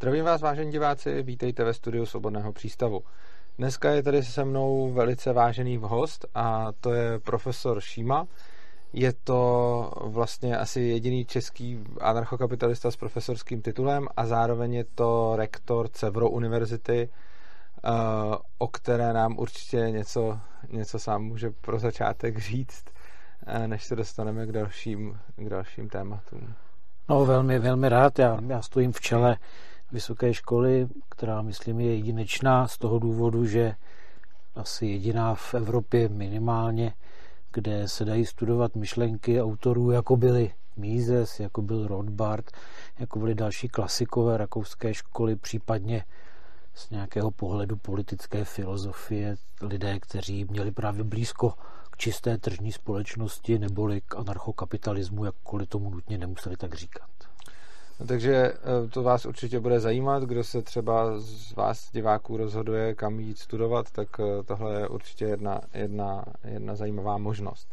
Zdravím vás, vážení diváci, vítejte ve studiu Svobodného přístavu. Dneska je tady se mnou velice vážený host a to je profesor Šíma. Je to vlastně asi jediný český anarchokapitalista s profesorským titulem a zároveň je to rektor Cevro univerzity, eh, o které nám určitě něco, něco sám může pro začátek říct, eh, než se dostaneme k dalším, k dalším tématům. No, velmi, velmi rád. Já, já stojím v čele vysoké školy, která, myslím, je jedinečná z toho důvodu, že asi jediná v Evropě minimálně, kde se dají studovat myšlenky autorů, jako byly Mises, jako byl Rothbard, jako byly další klasikové rakouské školy, případně z nějakého pohledu politické filozofie lidé, kteří měli právě blízko k čisté tržní společnosti neboli k anarchokapitalismu, jakkoliv tomu nutně nemuseli tak říkat. Takže eh, to vás určitě bude zajímat, kdo se třeba z vás diváků rozhoduje, kam jít studovat, tak eh, tohle je určitě jedna, jedna, jedna zajímavá možnost.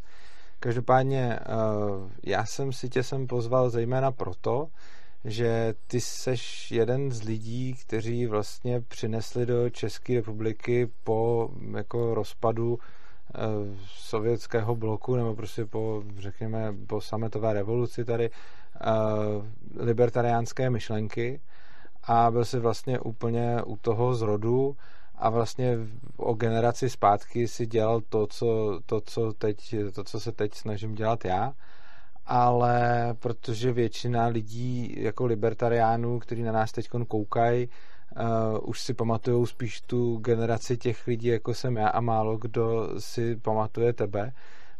Každopádně eh, já jsem si tě sem pozval zejména proto, že ty seš jeden z lidí, kteří vlastně přinesli do České republiky po jako rozpadu sovětského bloku nebo prostě po, řekněme, po sametové revoluci tady uh, libertariánské myšlenky. A byl si vlastně úplně u toho zrodu a vlastně o generaci zpátky si dělal to, co, to, co, teď, to, co se teď snažím dělat já, ale protože většina lidí jako libertariánů, kteří na nás teď koukají, uh, už si pamatují spíš tu generaci těch lidí, jako jsem já a málo kdo si pamatuje tebe,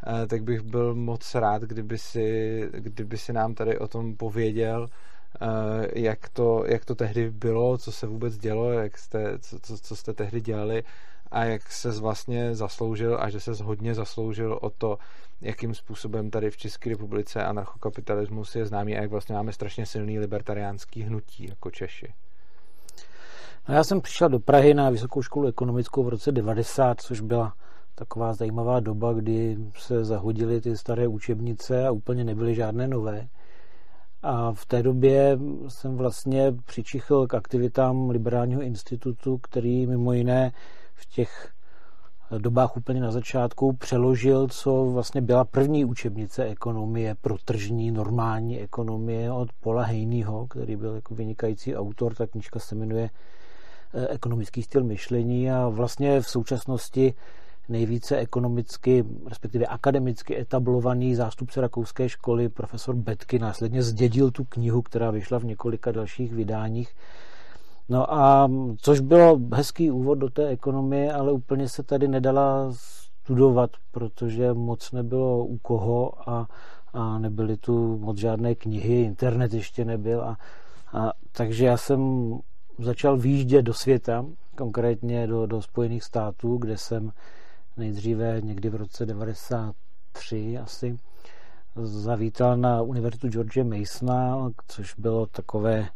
uh, tak bych byl moc rád, kdyby si, kdyby si nám tady o tom pověděl, uh, jak, to, jak to tehdy bylo, co se vůbec dělo, jak jste, co, co, co jste tehdy dělali a jak se vlastně zasloužil a že se hodně zasloužil o to, jakým způsobem tady v České republice anarchokapitalismus je známý a jak vlastně máme strašně silný libertariánský hnutí jako Češi. No já jsem přišel do Prahy na Vysokou školu ekonomickou v roce 90, což byla taková zajímavá doba, kdy se zahodily ty staré učebnice a úplně nebyly žádné nové. A v té době jsem vlastně přičichl k aktivitám Liberálního institutu, který mimo jiné v těch dobách úplně na začátku přeložil, co vlastně byla první učebnice ekonomie pro tržní normální ekonomie od Paula Hejnýho, který byl jako vynikající autor. Ta knižka se jmenuje ekonomický styl myšlení a vlastně v současnosti nejvíce ekonomicky, respektive akademicky etablovaný zástupce rakouské školy, profesor Betky, následně zdědil tu knihu, která vyšla v několika dalších vydáních. No a což bylo hezký úvod do té ekonomie, ale úplně se tady nedala studovat, protože moc nebylo u koho a, a nebyly tu moc žádné knihy, internet ještě nebyl a, a takže já jsem začal výjíždět do světa, konkrétně do, do Spojených států, kde jsem nejdříve někdy v roce 93 asi zavítal na Univerzitu George Masona, což bylo takové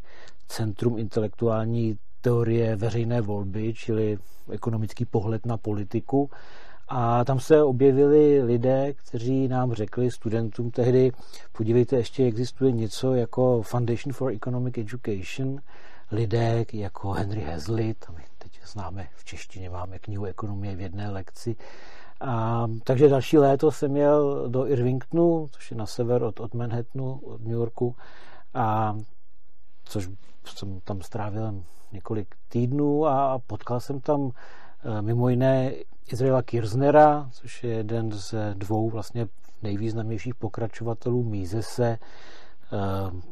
centrum intelektuální teorie veřejné volby, čili ekonomický pohled na politiku. A tam se objevili lidé, kteří nám řekli studentům tehdy, podívejte, ještě existuje něco jako Foundation for Economic Education, lidé jako Henry Hazlitt, my teď známe v češtině, máme knihu Ekonomie v jedné lekci, a, takže další léto jsem jel do Irvingtonu, což je na sever od, od Manhattanu, od New Yorku, a což jsem tam strávil několik týdnů a potkal jsem tam e, mimo jiné Izraela Kirznera, což je jeden z dvou vlastně nejvýznamnějších pokračovatelů Mízese,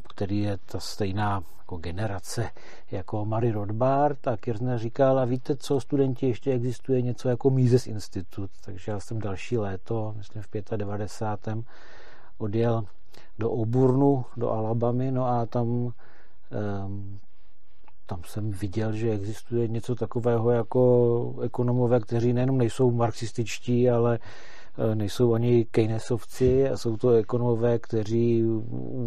který je ta stejná jako generace jako Mary Rothbard a Kirchner říkal, a víte co, studenti, ještě existuje něco jako Mises Institut, takže já jsem další léto, myslím v 95. odjel do Oburnu, do Alabamy, no a tam tam jsem viděl, že existuje něco takového jako ekonomové, kteří nejenom nejsou marxističtí, ale Eh, nejsou ani Keynesovci a jsou to ekonomové, kteří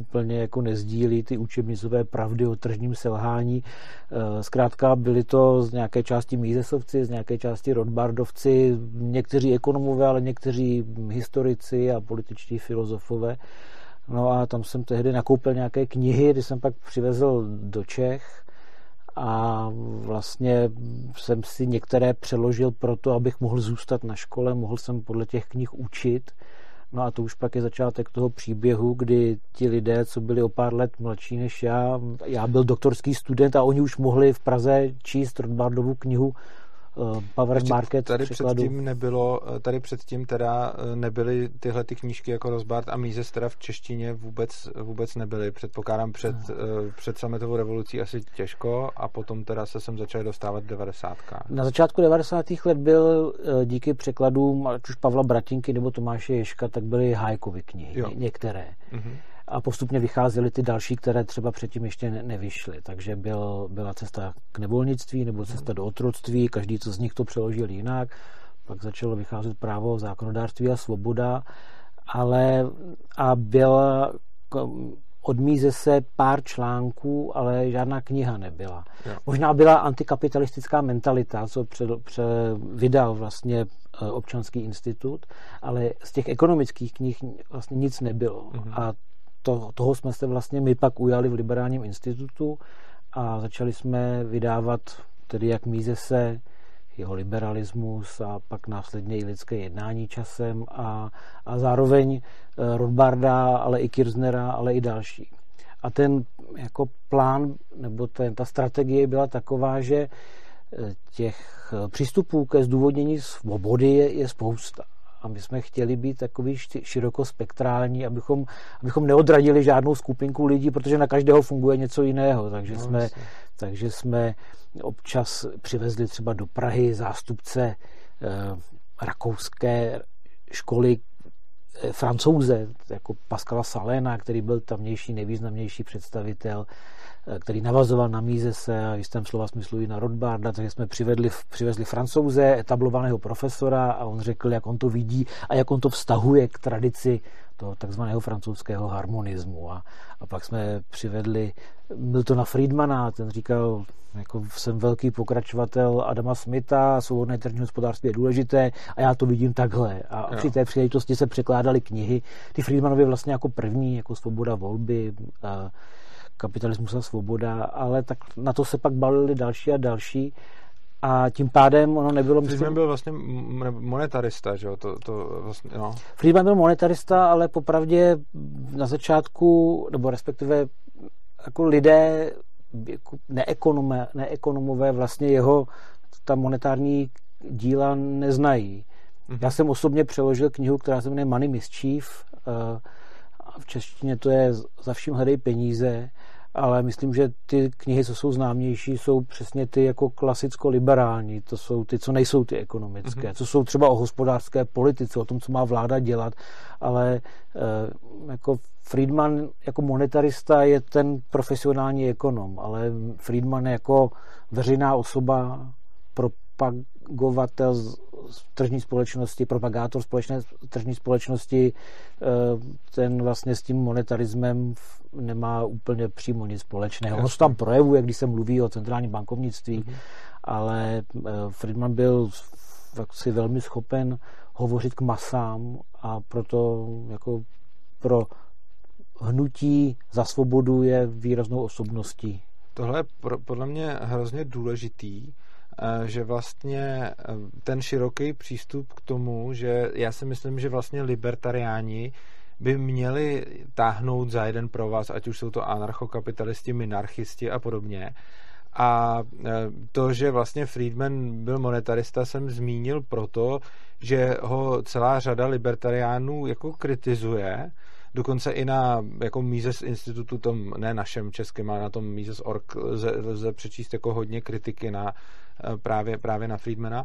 úplně jako nezdílí ty učebnicové pravdy o tržním selhání. Eh, zkrátka byli to z nějaké části Mízesovci, z nějaké části Rothbardovci, někteří ekonomové, ale někteří historici a političtí filozofové. No a tam jsem tehdy nakoupil nějaké knihy, když jsem pak přivezl do Čech a vlastně jsem si některé přeložil proto, abych mohl zůstat na škole, mohl jsem podle těch knih učit. No a to už pak je začátek toho příběhu, kdy ti lidé, co byli o pár let mladší než já, já byl doktorský student a oni už mohli v Praze číst Rothbardovu knihu Power Ještě Market tady předtím nebylo, eh, tady předtím teda eh, nebyly tyhle ty knížky jako Rozbart a Mízes teda v češtině vůbec, vůbec nebyly. Předpokládám před, no. před sametovou revolucí asi těžko a potom teda se sem začali dostávat 90. Na začátku 90. let byl díky překladům, ať už Pavla Bratinky nebo Tomáše Ješka, tak byly Hajkovy knihy, jo. některé. Mm-hmm a postupně vycházely ty další, které třeba předtím ještě nevyšly. Takže byl, byla cesta k nevolnictví nebo cesta do otroctví, každý co z nich to přeložil jinak. Pak začalo vycházet právo, zákonodárství a svoboda, ale a byla odmíze se pár článků, ale žádná kniha nebyla. Jo. Možná byla antikapitalistická mentalita, co před, před, vydal vlastně e, občanský institut, ale z těch ekonomických knih vlastně nic nebylo. Mm-hmm. A to, toho jsme se vlastně my pak ujali v Liberálním institutu a začali jsme vydávat tedy jak míze se jeho liberalismus a pak následně i lidské jednání časem a, a zároveň eh, Rothbarda, ale i Kirznera, ale i další. A ten jako plán nebo ten, ta strategie byla taková, že eh, těch eh, přístupů ke zdůvodnění svobody je, je spousta a my jsme chtěli být takový širokospektrální, abychom, abychom neodradili žádnou skupinku lidí, protože na každého funguje něco jiného. Takže, no, jsme, takže jsme občas přivezli třeba do Prahy zástupce eh, rakouské školy eh, francouze, jako Pascala Salena, který byl tamnější nejvýznamnější představitel Eh, který navazoval na se a v jistém slova smyslu i na Rothbarda, takže jsme přivedli, přivezli francouze, etablovaného profesora a on řekl, jak on to vidí a jak on to vztahuje k tradici toho takzvaného francouzského harmonismu. A, a pak jsme přivedli Miltona Friedmana, ten říkal, jako jsem velký pokračovatel Adama Smitha, svobodné tržní hospodářství je důležité a já to vidím takhle. A jo. při té příležitosti se překládaly knihy. Ty Friedmanovi vlastně jako první, jako Svoboda volby, a kapitalismus a svoboda, ale tak na to se pak balili další a další a tím pádem ono nebylo... Friedman myslím... byl vlastně monetarista, že jo? To, to vlastně, no. Friedman byl monetarista, ale popravdě na začátku, nebo respektive jako lidé, jako neekonome, neekonomové vlastně jeho ta monetární díla neznají. Mm-hmm. Já jsem osobně přeložil knihu, která se jmenuje Money Mischief. V češtině to je Za vším hledej peníze ale myslím, že ty knihy, co jsou známější, jsou přesně ty jako klasicko-liberální, to jsou ty, co nejsou ty ekonomické, mm-hmm. co jsou třeba o hospodářské politice, o tom, co má vláda dělat, ale e, jako Friedman jako monetarista je ten profesionální ekonom, ale Friedman jako veřejná osoba propagovatel tržní společnosti, propagátor společné tržní společnosti, eh, ten vlastně s tím monetarismem nemá úplně přímo nic společného. Ono se tam projevuje, když se mluví o centrálním bankovnictví, mm-hmm. ale eh, Friedman byl si velmi schopen hovořit k masám a proto jako pro hnutí za svobodu je výraznou osobností. Tohle je podle mě hrozně důležitý, že vlastně eh, ten široký přístup k tomu, že já si myslím, že vlastně libertariáni by měli táhnout za jeden pro vás, ať už jsou to anarchokapitalisti, minarchisti a podobně. A eh, to, že vlastně Friedman byl monetarista, jsem zmínil proto, že ho celá řada libertariánů jako kritizuje, dokonce i na jako Mises institutu, tom ne našem českém, ale na tom Mises.org lze, lze přečíst jako hodně kritiky na právě, právě na Friedmana.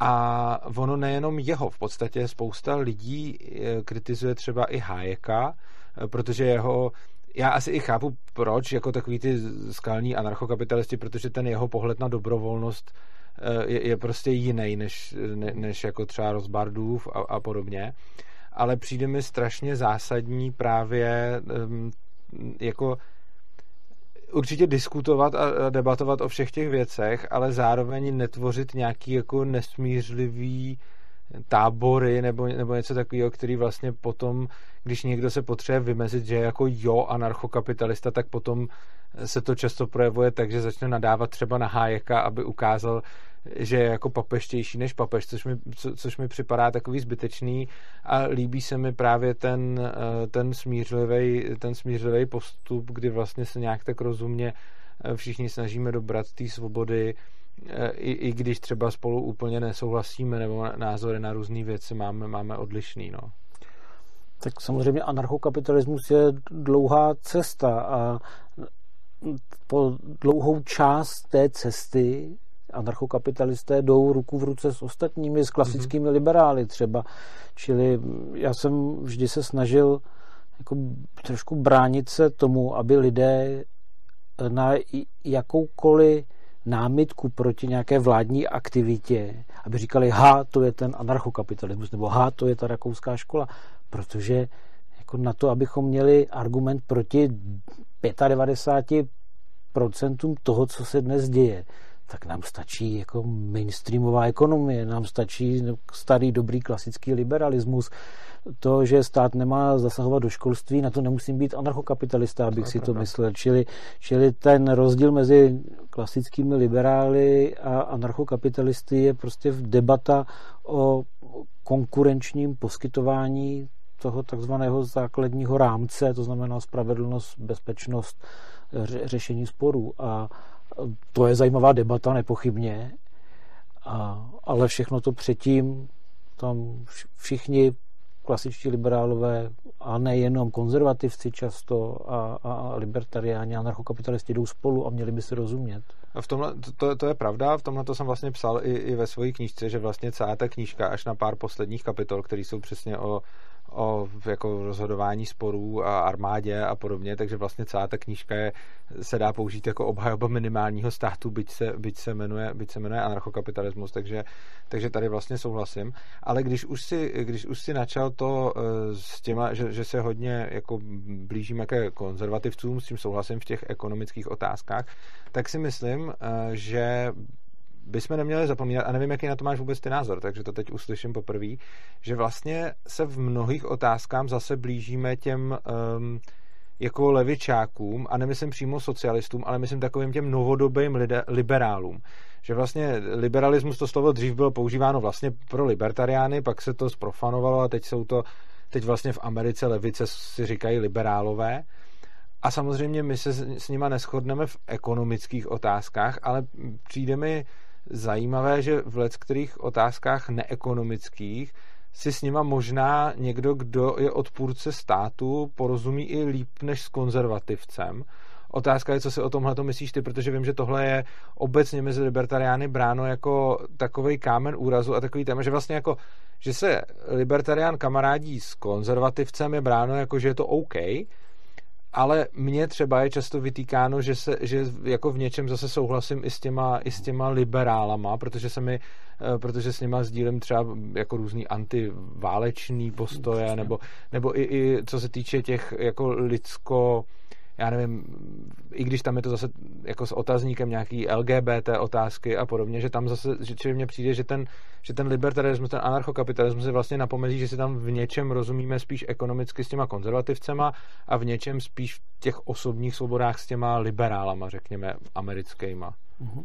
A ono nejenom jeho, v podstatě spousta lidí eh, kritizuje třeba i Hayeka, eh, protože jeho já asi i chápu, proč, jako takový ty skalní anarchokapitalisti, protože ten jeho pohled na dobrovolnost je, je prostě jiný než, ne, než jako třeba Rozbardův a, a podobně. Ale přijde mi strašně zásadní právě jako určitě diskutovat a debatovat o všech těch věcech, ale zároveň netvořit nějaký jako nesmířlivý tábory nebo, nebo něco takového, který vlastně potom, když někdo se potřebuje vymezit, že jako jo anarchokapitalista, tak potom se to často projevuje tak, že začne nadávat třeba na Hájeka, aby ukázal, že je jako papeštější než papež, což mi, co, což mi připadá takový zbytečný a líbí se mi právě ten, eh, ten smířlivý ten smířlivý postup, kdy vlastně se nějak tak rozumně eh, všichni snažíme dobrat té svobody, eh, i, i když třeba spolu úplně nesouhlasíme nebo názory na různé věci máme, máme odlišný. No. Tak samozřejmě anarchokapitalismus je dlouhá cesta a po dlouhou část té cesty anarchokapitalisté jdou ruku v ruce s ostatními, s klasickými mm-hmm. liberály třeba. Čili já jsem vždy se snažil jako trošku bránit se tomu, aby lidé na jakoukoliv námitku proti nějaké vládní aktivitě, aby říkali, ha, to je ten anarchokapitalismus, nebo ha, to je ta rakouská škola, protože jako na to, abychom měli argument proti 95% toho, co se dnes děje, tak nám stačí jako mainstreamová ekonomie, nám stačí starý, dobrý, klasický liberalismus. To, že stát nemá zasahovat do školství, na to nemusím být anarchokapitalista, abych to si to myslel. Čili, čili ten rozdíl mezi klasickými liberály a anarchokapitalisty je prostě v debata o konkurenčním poskytování toho takzvaného základního rámce, to znamená spravedlnost, bezpečnost, řešení sporů. A to je zajímavá debata, nepochybně, a, ale všechno to předtím, tam všichni klasičtí liberálové a nejenom konzervativci často a, a libertariáni a anarchokapitalisti jdou spolu a měli by se rozumět. A v tomhle, to, to je pravda, v tomhle to jsem vlastně psal i, i ve své knížce, že vlastně celá ta knížka až na pár posledních kapitol, které jsou přesně o, o jako rozhodování sporů a armádě a podobně, takže vlastně celá ta knížka je, se dá použít jako obhajoba minimálního státu, byť se, byť se, jmenuje, byť se jmenuje anarchokapitalismus, takže, takže tady vlastně souhlasím. Ale když už si, když už si načal to eh, s těma, že, že se hodně jako blížíme ke konzervativcům, s tím souhlasím v těch ekonomických otázkách, tak si myslím, eh, že bychom neměli zapomínat, a nevím, jaký na to máš vůbec ty názor, takže to teď uslyším poprvé, že vlastně se v mnohých otázkách zase blížíme těm um, jako levičákům, a nemyslím přímo socialistům, ale myslím takovým těm novodobým lide, liberálům. Že vlastně liberalismus, to slovo dřív bylo používáno vlastně pro libertariány, pak se to zprofanovalo a teď jsou to, teď vlastně v Americe levice si říkají liberálové. A samozřejmě my se s nima neschodneme v ekonomických otázkách, ale přijde mi zajímavé, že v kterých otázkách neekonomických si s nima možná někdo, kdo je odpůrce státu, porozumí i líp než s konzervativcem. Otázka je, co si o tomhle to myslíš ty, protože vím, že tohle je obecně mezi libertariány bráno jako takový kámen úrazu a takový téma, že vlastně jako, že se libertarián kamarádí s konzervativcem je bráno jako, že je to OK, ale mně třeba je často vytýkáno, že, se, že jako v něčem zase souhlasím i s těma, i s těma liberálama, protože se mi, eh, protože s nima sdílím třeba jako různý antiváleční postoje, nebo, nebo i, i co se týče těch jako lidsko já nevím, i když tam je to zase jako s otazníkem nějaký LGBT otázky a podobně, že tam zase, že mně přijde, že ten, že ten libertarismus, ten anarchokapitalismus je vlastně napomezí, že si tam v něčem rozumíme spíš ekonomicky s těma konzervativcema a v něčem spíš v těch osobních svobodách s těma liberálama, řekněme, americkýma. Uh-huh.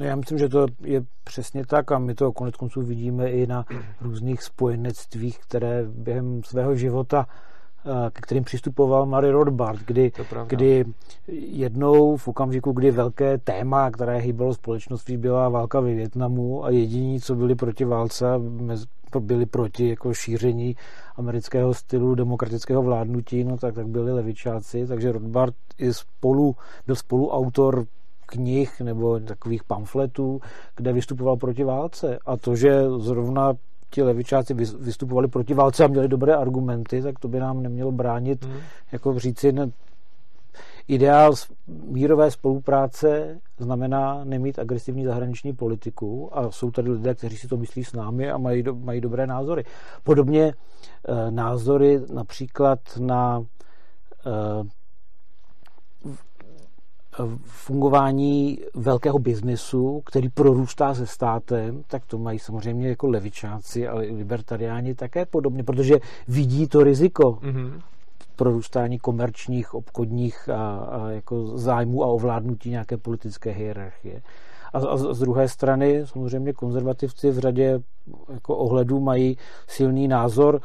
No já myslím, že to je přesně tak a my to konec konců vidíme i na různých spojenectvích, které během svého života k kterým přistupoval Mary Rothbard, kdy, kdy jednou v okamžiku, kdy velké téma, které hýbalo společností, byla válka ve Větnamu a jediní, co byli proti válce, byli proti jako šíření amerického stylu demokratického vládnutí, no tak, tak byli levičáci, takže Rothbard i spolu, byl spoluautor knih nebo takových pamfletů, kde vystupoval proti válce. A to, že zrovna ti levičáci vystupovali proti válce a měli dobré argumenty, tak to by nám nemělo bránit hmm. jako říci, ne, ideál mírové spolupráce znamená nemít agresivní zahraniční politiku a jsou tady lidé, kteří si to myslí s námi a mají, do, mají dobré názory. Podobně e, názory například na e, fungování velkého biznesu, který prorůstá se státem, tak to mají samozřejmě jako levičáci, ale i libertariáni také podobně, protože vidí to riziko mm-hmm. prorůstání komerčních, obchodních a, a jako zájmů a ovládnutí nějaké politické hierarchie. A, a z druhé strany samozřejmě konzervativci v řadě jako ohledů mají silný názor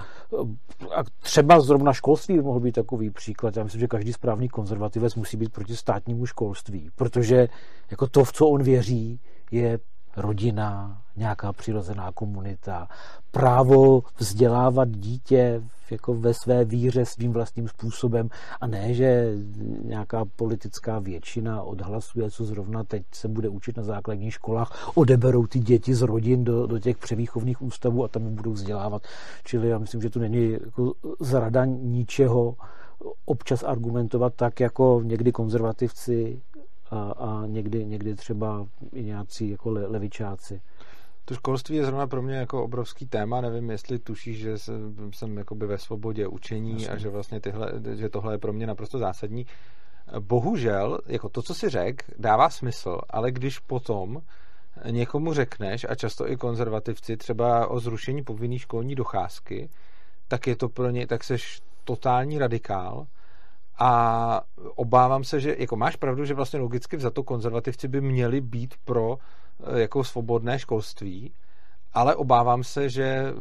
a třeba zrovna školství by mohl být takový příklad. Já myslím, že každý správný konzervativec musí být proti státnímu školství, protože jako to, v co on věří, je rodina, nějaká přirozená komunita, právo vzdělávat dítě jako ve své víře svým vlastním způsobem a ne, že nějaká politická většina odhlasuje, co zrovna teď se bude učit na základních školách, odeberou ty děti z rodin do, do těch převýchovných ústavů a tam je budou vzdělávat. Čili já myslím, že tu není jako zrada ničeho občas argumentovat tak, jako někdy konzervativci a, a někdy, někdy třeba i nějací jako le, levičáci. To školství je zrovna pro mě jako obrovský téma. Nevím, jestli tušíš, že jsem, jsem jakoby ve svobodě učení Jasně. a že vlastně tyhle, že tohle je pro mě naprosto zásadní. Bohužel, jako to, co si řek, dává smysl, ale když potom někomu řekneš, a často i konzervativci, třeba o zrušení povinné školní docházky, tak je to pro ně, tak seš totální radikál a obávám se, že jako máš pravdu, že vlastně logicky za to konzervativci by měli být pro eh, jako svobodné školství, ale obávám se, že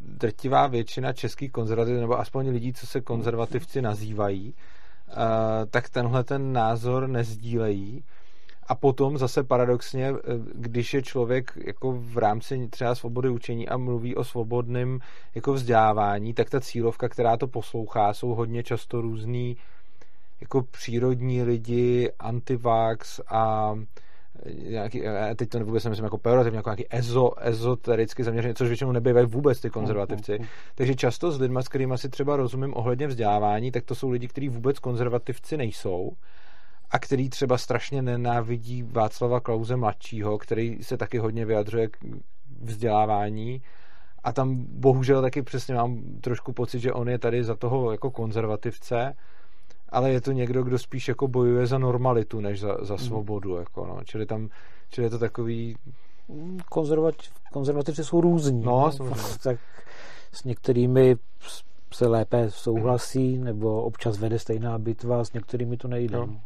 drtivá většina českých konzervativů, nebo aspoň lidí, co se konzervativci nazývají, eh, tak tenhle ten názor nezdílejí. A potom zase paradoxně, eh, když je člověk jako v rámci třeba svobody učení a mluví o svobodném jako vzdělávání, tak ta cílovka, která to poslouchá, jsou hodně často různý jako přírodní lidi, antivax a nějaký, teď to vůbec nemyslím jako pejorativně, jako nějaký ezo, ezotericky zaměřený, což většinou nebývají vůbec ty konzervativci. Mm, mm, mm. Takže často s lidmi, s kterými si třeba rozumím ohledně vzdělávání, tak to jsou lidi, kteří vůbec konzervativci nejsou a který třeba strašně nenávidí Václava Klauze mladšího, který se taky hodně vyjadřuje k vzdělávání a tam bohužel taky přesně mám trošku pocit, že on je tady za toho jako konzervativce ale je to někdo, kdo spíš jako bojuje za normalitu, než za, za mhm. svobodu. Jako no. čili, tam, čili je to takový... Konzervativ, konzervativci jsou různí. No, tak s některými se lépe souhlasí, nebo občas vede stejná bitva, s některými to nejde. No.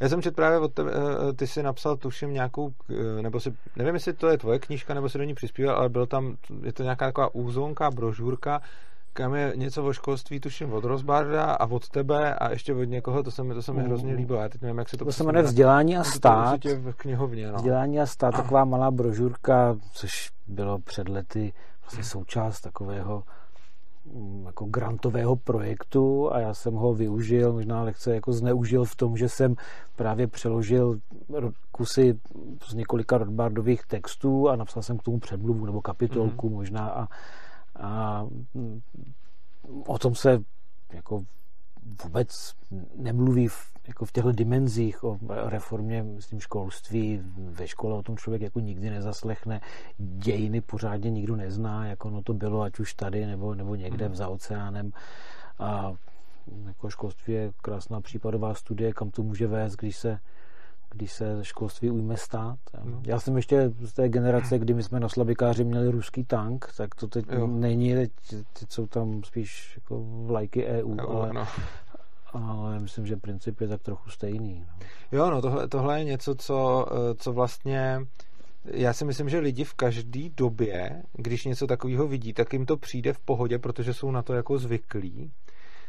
Já jsem četl právě od tebe, eh, ty si napsal, tuším, nějakou, eh, nebo si, nevím, jestli to je tvoje knížka, nebo si do ní přispíval, ale byl tam, je to nějaká taková úzonka, brožurka, kam je něco o školství, tuším od Rozbarda a od tebe a ještě od někoho, to se mi, to se mi hrozně líbilo. Já teď nevím, jak se to... To se jmenuje Vzdělání a stát. To v knihovně, no. Vzdělání a stát, taková malá brožurka, což bylo před lety vlastně součást takového mm, jako grantového projektu a já jsem ho využil, možná lehce jako zneužil v tom, že jsem právě přeložil kusy z několika Rodbardových textů a napsal jsem k tomu předmluvu nebo kapitolku mm-hmm. možná a a mm, o tom se jako vůbec nemluví v, jako v těchto dimenzích o reformě myslím, školství. Ve škole o tom člověk jako nikdy nezaslechne. Dějiny pořádně nikdo nezná, jako no to bylo ať už tady nebo, nebo někde v za oceánem. A jako školství je krásná případová studie, kam to může vést, když se když se školství ujme stát. No. Já jsem ještě z té generace, kdy my jsme na Slabikáři měli ruský tank, tak to teď jo. není, teď, teď jsou tam spíš jako vlajky EU, jo, ale, no. ale myslím, že princip je tak trochu stejný. No. Jo, no tohle, tohle je něco, co, co vlastně já si myslím, že lidi v každé době, když něco takového vidí, tak jim to přijde v pohodě, protože jsou na to jako zvyklí.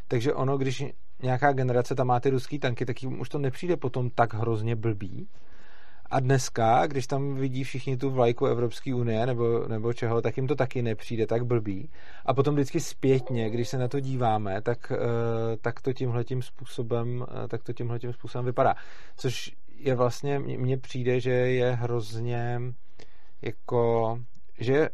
Takže ono, když nějaká generace tam má ty ruský tanky, tak jim už to nepřijde potom tak hrozně blbý. A dneska, když tam vidí všichni tu vlajku Evropské unie nebo, nebo čeho, tak jim to taky nepřijde tak blbý. A potom vždycky zpětně, když se na to díváme, tak, eh, tak to tímhletím způsobem, eh, tak to tímhletím způsobem vypadá. Což je vlastně, mně přijde, že je hrozně jako, že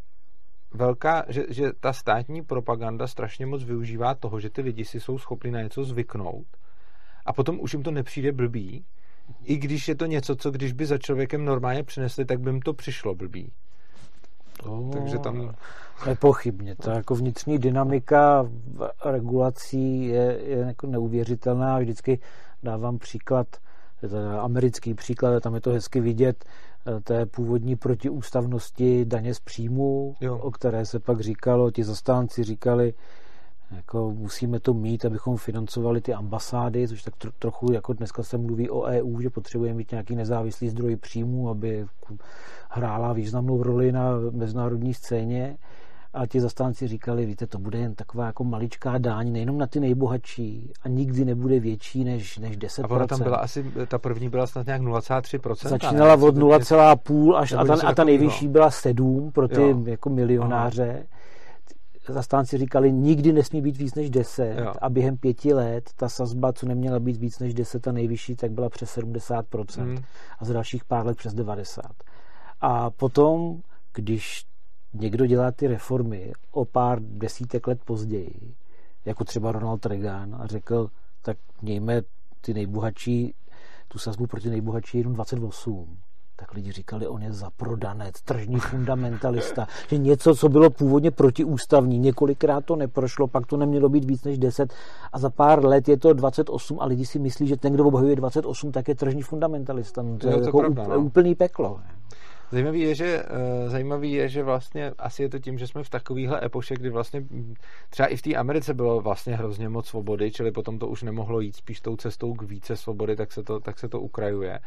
velká, že, že ta státní propaganda strašně moc využívá toho, že ty lidi si jsou schopni na něco zvyknout a potom už jim to nepřijde blbý, i když je to něco, co když by za člověkem normálně přinesli, tak by jim to přišlo blbý. To Takže tam... Nepochybně. To jako vnitřní dynamika regulací je, je jako neuvěřitelná. Vždycky dávám příklad To americký příklad, tam je to hezky vidět, té původní protiústavnosti daně z příjmu, jo. o které se pak říkalo, ti zastánci říkali, jako musíme to mít, abychom financovali ty ambasády, což tak tro, trochu, jako dneska se mluví o EU, že potřebujeme mít nějaký nezávislý zdroj příjmu, aby hrála významnou roli na mezinárodní scéně. A ti zastánci říkali, víte, to bude jen taková jako maličká dáň, nejenom na ty nejbohatší a nikdy nebude větší než, než 10%. A ona tam byla asi, ta první byla snad nějak 0,3%. Začínala od 0,5 až a ta, a ta nejvyšší byla 7 pro ty jo. jako milionáře. Aha zastánci říkali, nikdy nesmí být víc než 10 jo. a během pěti let ta sazba, co neměla být víc než 10 a nejvyšší, tak byla přes 70% hmm. a za dalších pár let přes 90. A potom, když někdo dělá ty reformy o pár desítek let později, jako třeba Ronald Reagan a řekl, tak mějme ty nejbohatší, tu sazbu pro ty nejbohatší jenom 28 tak lidi říkali, on je zaprodanec, tržní fundamentalista, že něco, co bylo původně protiústavní, několikrát to neprošlo, pak to nemělo být víc než 10 a za pár let je to 28 a lidi si myslí, že ten, kdo obhajuje 28, tak je tržní fundamentalista. No, to je, je to jako pravda, no. úplný peklo. Zajímavý je, že, uh, zajímavý je, že vlastně asi je to tím, že jsme v takovéhle epoše, kdy vlastně třeba i v té Americe bylo vlastně hrozně moc svobody, čili potom to už nemohlo jít spíš tou cestou k více svobody, tak se to, tak se to ukrajuje.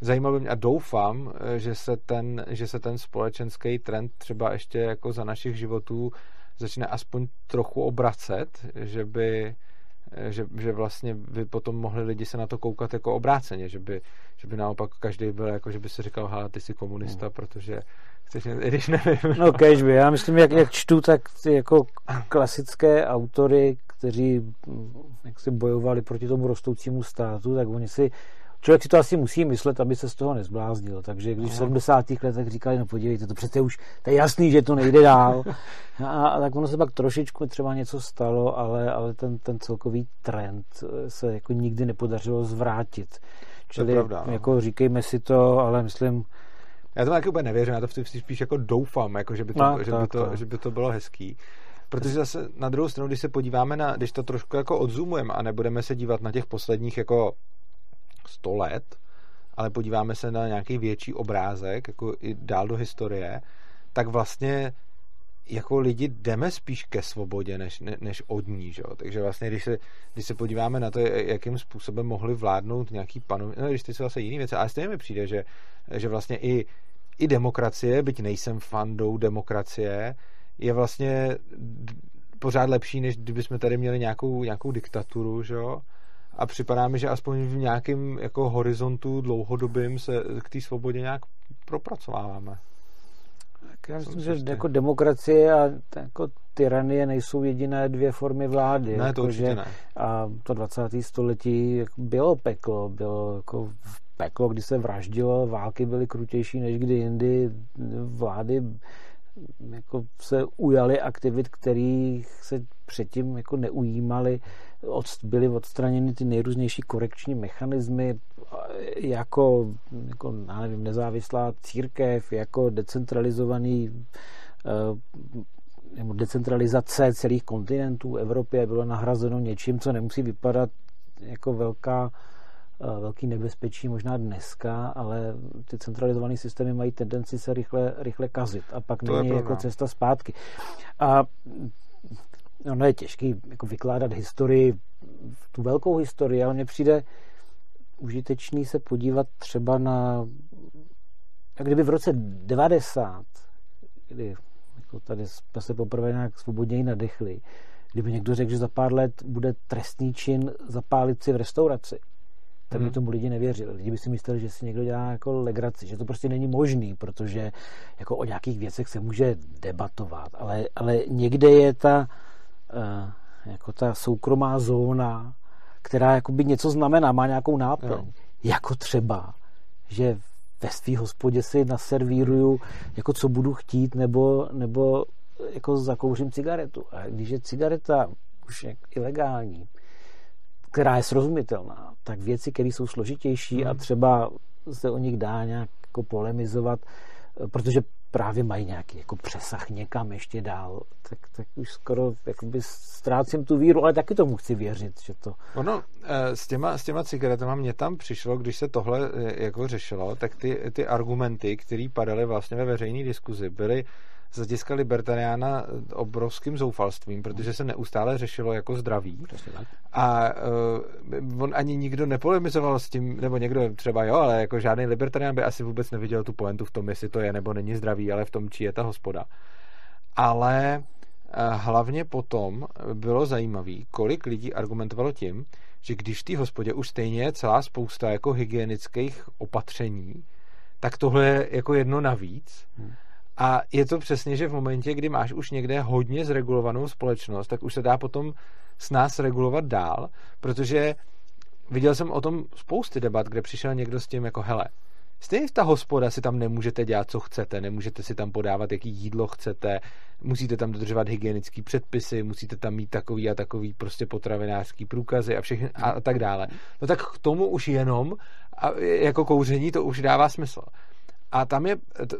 Zajímalo mě a doufám, eh, že se, ten, že se ten společenský trend třeba ještě jako za našich životů začne aspoň trochu obracet, že by eh, že, že vlastně by potom mohli lidi se na to koukat jako obráceně, že by, že by naopak každý byl jako, že by si říkal, ha, ty jsi komunista, hmm. protože chceš, i když nevím. No kež by, já myslím, jak, jak čtu, tak ty jako klasické autory, kteří hm, jak si bojovali proti tomu rostoucímu státu, tak oni si člověk si to asi musí myslet, aby se z toho nezbláznil. Takže když v 70. letech říkali, no podívejte, to přece už, to je jasný, že to nejde dál. A, a tak ono se pak trošičku třeba něco stalo, ale, ale ten, ten celkový trend se jako nikdy nepodařilo zvrátit. Čili to pravda, no. jako říkejme si to, ale myslím, já to taky úplně nevěřím, já to spíš jako doufám, jako že, by to, no, že, tak, by to, že by to bylo hezký. Protože zase na druhou stranu, když se podíváme na, když to trošku jako odzumujeme a nebudeme se dívat na těch posledních jako 100 let, ale podíváme se na nějaký větší obrázek, jako i dál do historie, tak vlastně jako lidi jdeme spíš ke svobodě, než, ne, než od ní, že? takže vlastně, když se, když se podíváme na to, jakým způsobem mohli vládnout nějaký panov, no, když ty jsou zase jiný věci, ale stejně mi přijde, že, že vlastně i, i demokracie, byť nejsem fandou demokracie, je vlastně pořád lepší, než kdybychom tady měli nějakou, nějakou diktaturu, že jo? A připadá mi, že aspoň v nějakém jako horizontu dlouhodobým se k té svobodě nějak propracováváme. Tak já myslím, že jako demokracie a jako tyranie nejsou jediné dvě formy vlády. Ne, to jako, že, ne. A to 20. století bylo peklo, bylo jako peklo, kdy se vraždilo, války byly krutější než kdy jindy, vlády jako se ujali aktivit, kterých se předtím jako neujímali, od, byly odstraněny ty nejrůznější korekční mechanismy, jako, jako nevím, nezávislá církev, jako decentralizovaný nebo decentralizace celých kontinentů Evropy bylo nahrazeno něčím, co nemusí vypadat jako velká velký nebezpečí možná dneska, ale ty centralizované systémy mají tendenci se rychle, rychle kazit a pak to není jako cesta zpátky. A ono je těžký jako vykládat historii, tu velkou historii, ale mně přijde užitečný se podívat třeba na jak kdyby v roce 90, kdy jako tady jsme se poprvé nějak svobodněji nadechli, kdyby někdo řekl, že za pár let bude trestný čin zapálit si v restauraci, tak by hmm. tomu lidi nevěřili. Lidi by si mysleli, že si někdo dělá jako legraci, že to prostě není možný, protože jako o nějakých věcech se může debatovat, ale, ale někde je ta jako ta soukromá zóna, která jakoby něco znamená, má nějakou náplň. Jo. Jako třeba, že ve svý hospodě si naservíruju, jako co budu chtít, nebo, nebo jako zakouřím cigaretu. A když je cigareta už je ilegální, která je srozumitelná, tak věci, které jsou složitější hmm. a třeba se o nich dá nějak jako polemizovat, protože právě mají nějaký jako přesah někam ještě dál, tak, tak už skoro jakoby ztrácím tu víru, ale taky tomu chci věřit, že to... Ono, eh, s těma, s těma cigaretama mě tam přišlo, když se tohle eh, jako řešilo, tak ty, ty argumenty, které padaly vlastně ve veřejné diskuzi, byly z hlediska libertariána obrovským zoufalstvím, protože se neustále řešilo jako zdraví. A uh, on ani nikdo nepolemizoval s tím, nebo někdo třeba jo, ale jako žádný libertarián by asi vůbec neviděl tu poentu v tom, jestli to je nebo není zdraví, ale v tom, či je ta hospoda. Ale uh, hlavně potom bylo zajímavé, kolik lidí argumentovalo tím, že když v té hospodě už stejně je celá spousta jako hygienických opatření, tak tohle je jako jedno navíc. Hmm a je to přesně, že v momentě, kdy máš už někde hodně zregulovanou společnost, tak už se dá potom s nás regulovat dál, protože viděl jsem o tom spousty debat, kde přišel někdo s tím jako hele, Stejně ta hospoda si tam nemůžete dělat, co chcete, nemůžete si tam podávat, jaký jídlo chcete, musíte tam dodržovat hygienické předpisy, musíte tam mít takový a takový prostě potravinářský průkazy a všechny a tak dále. No tak k tomu už jenom a jako kouření to už dává smysl. A tam je,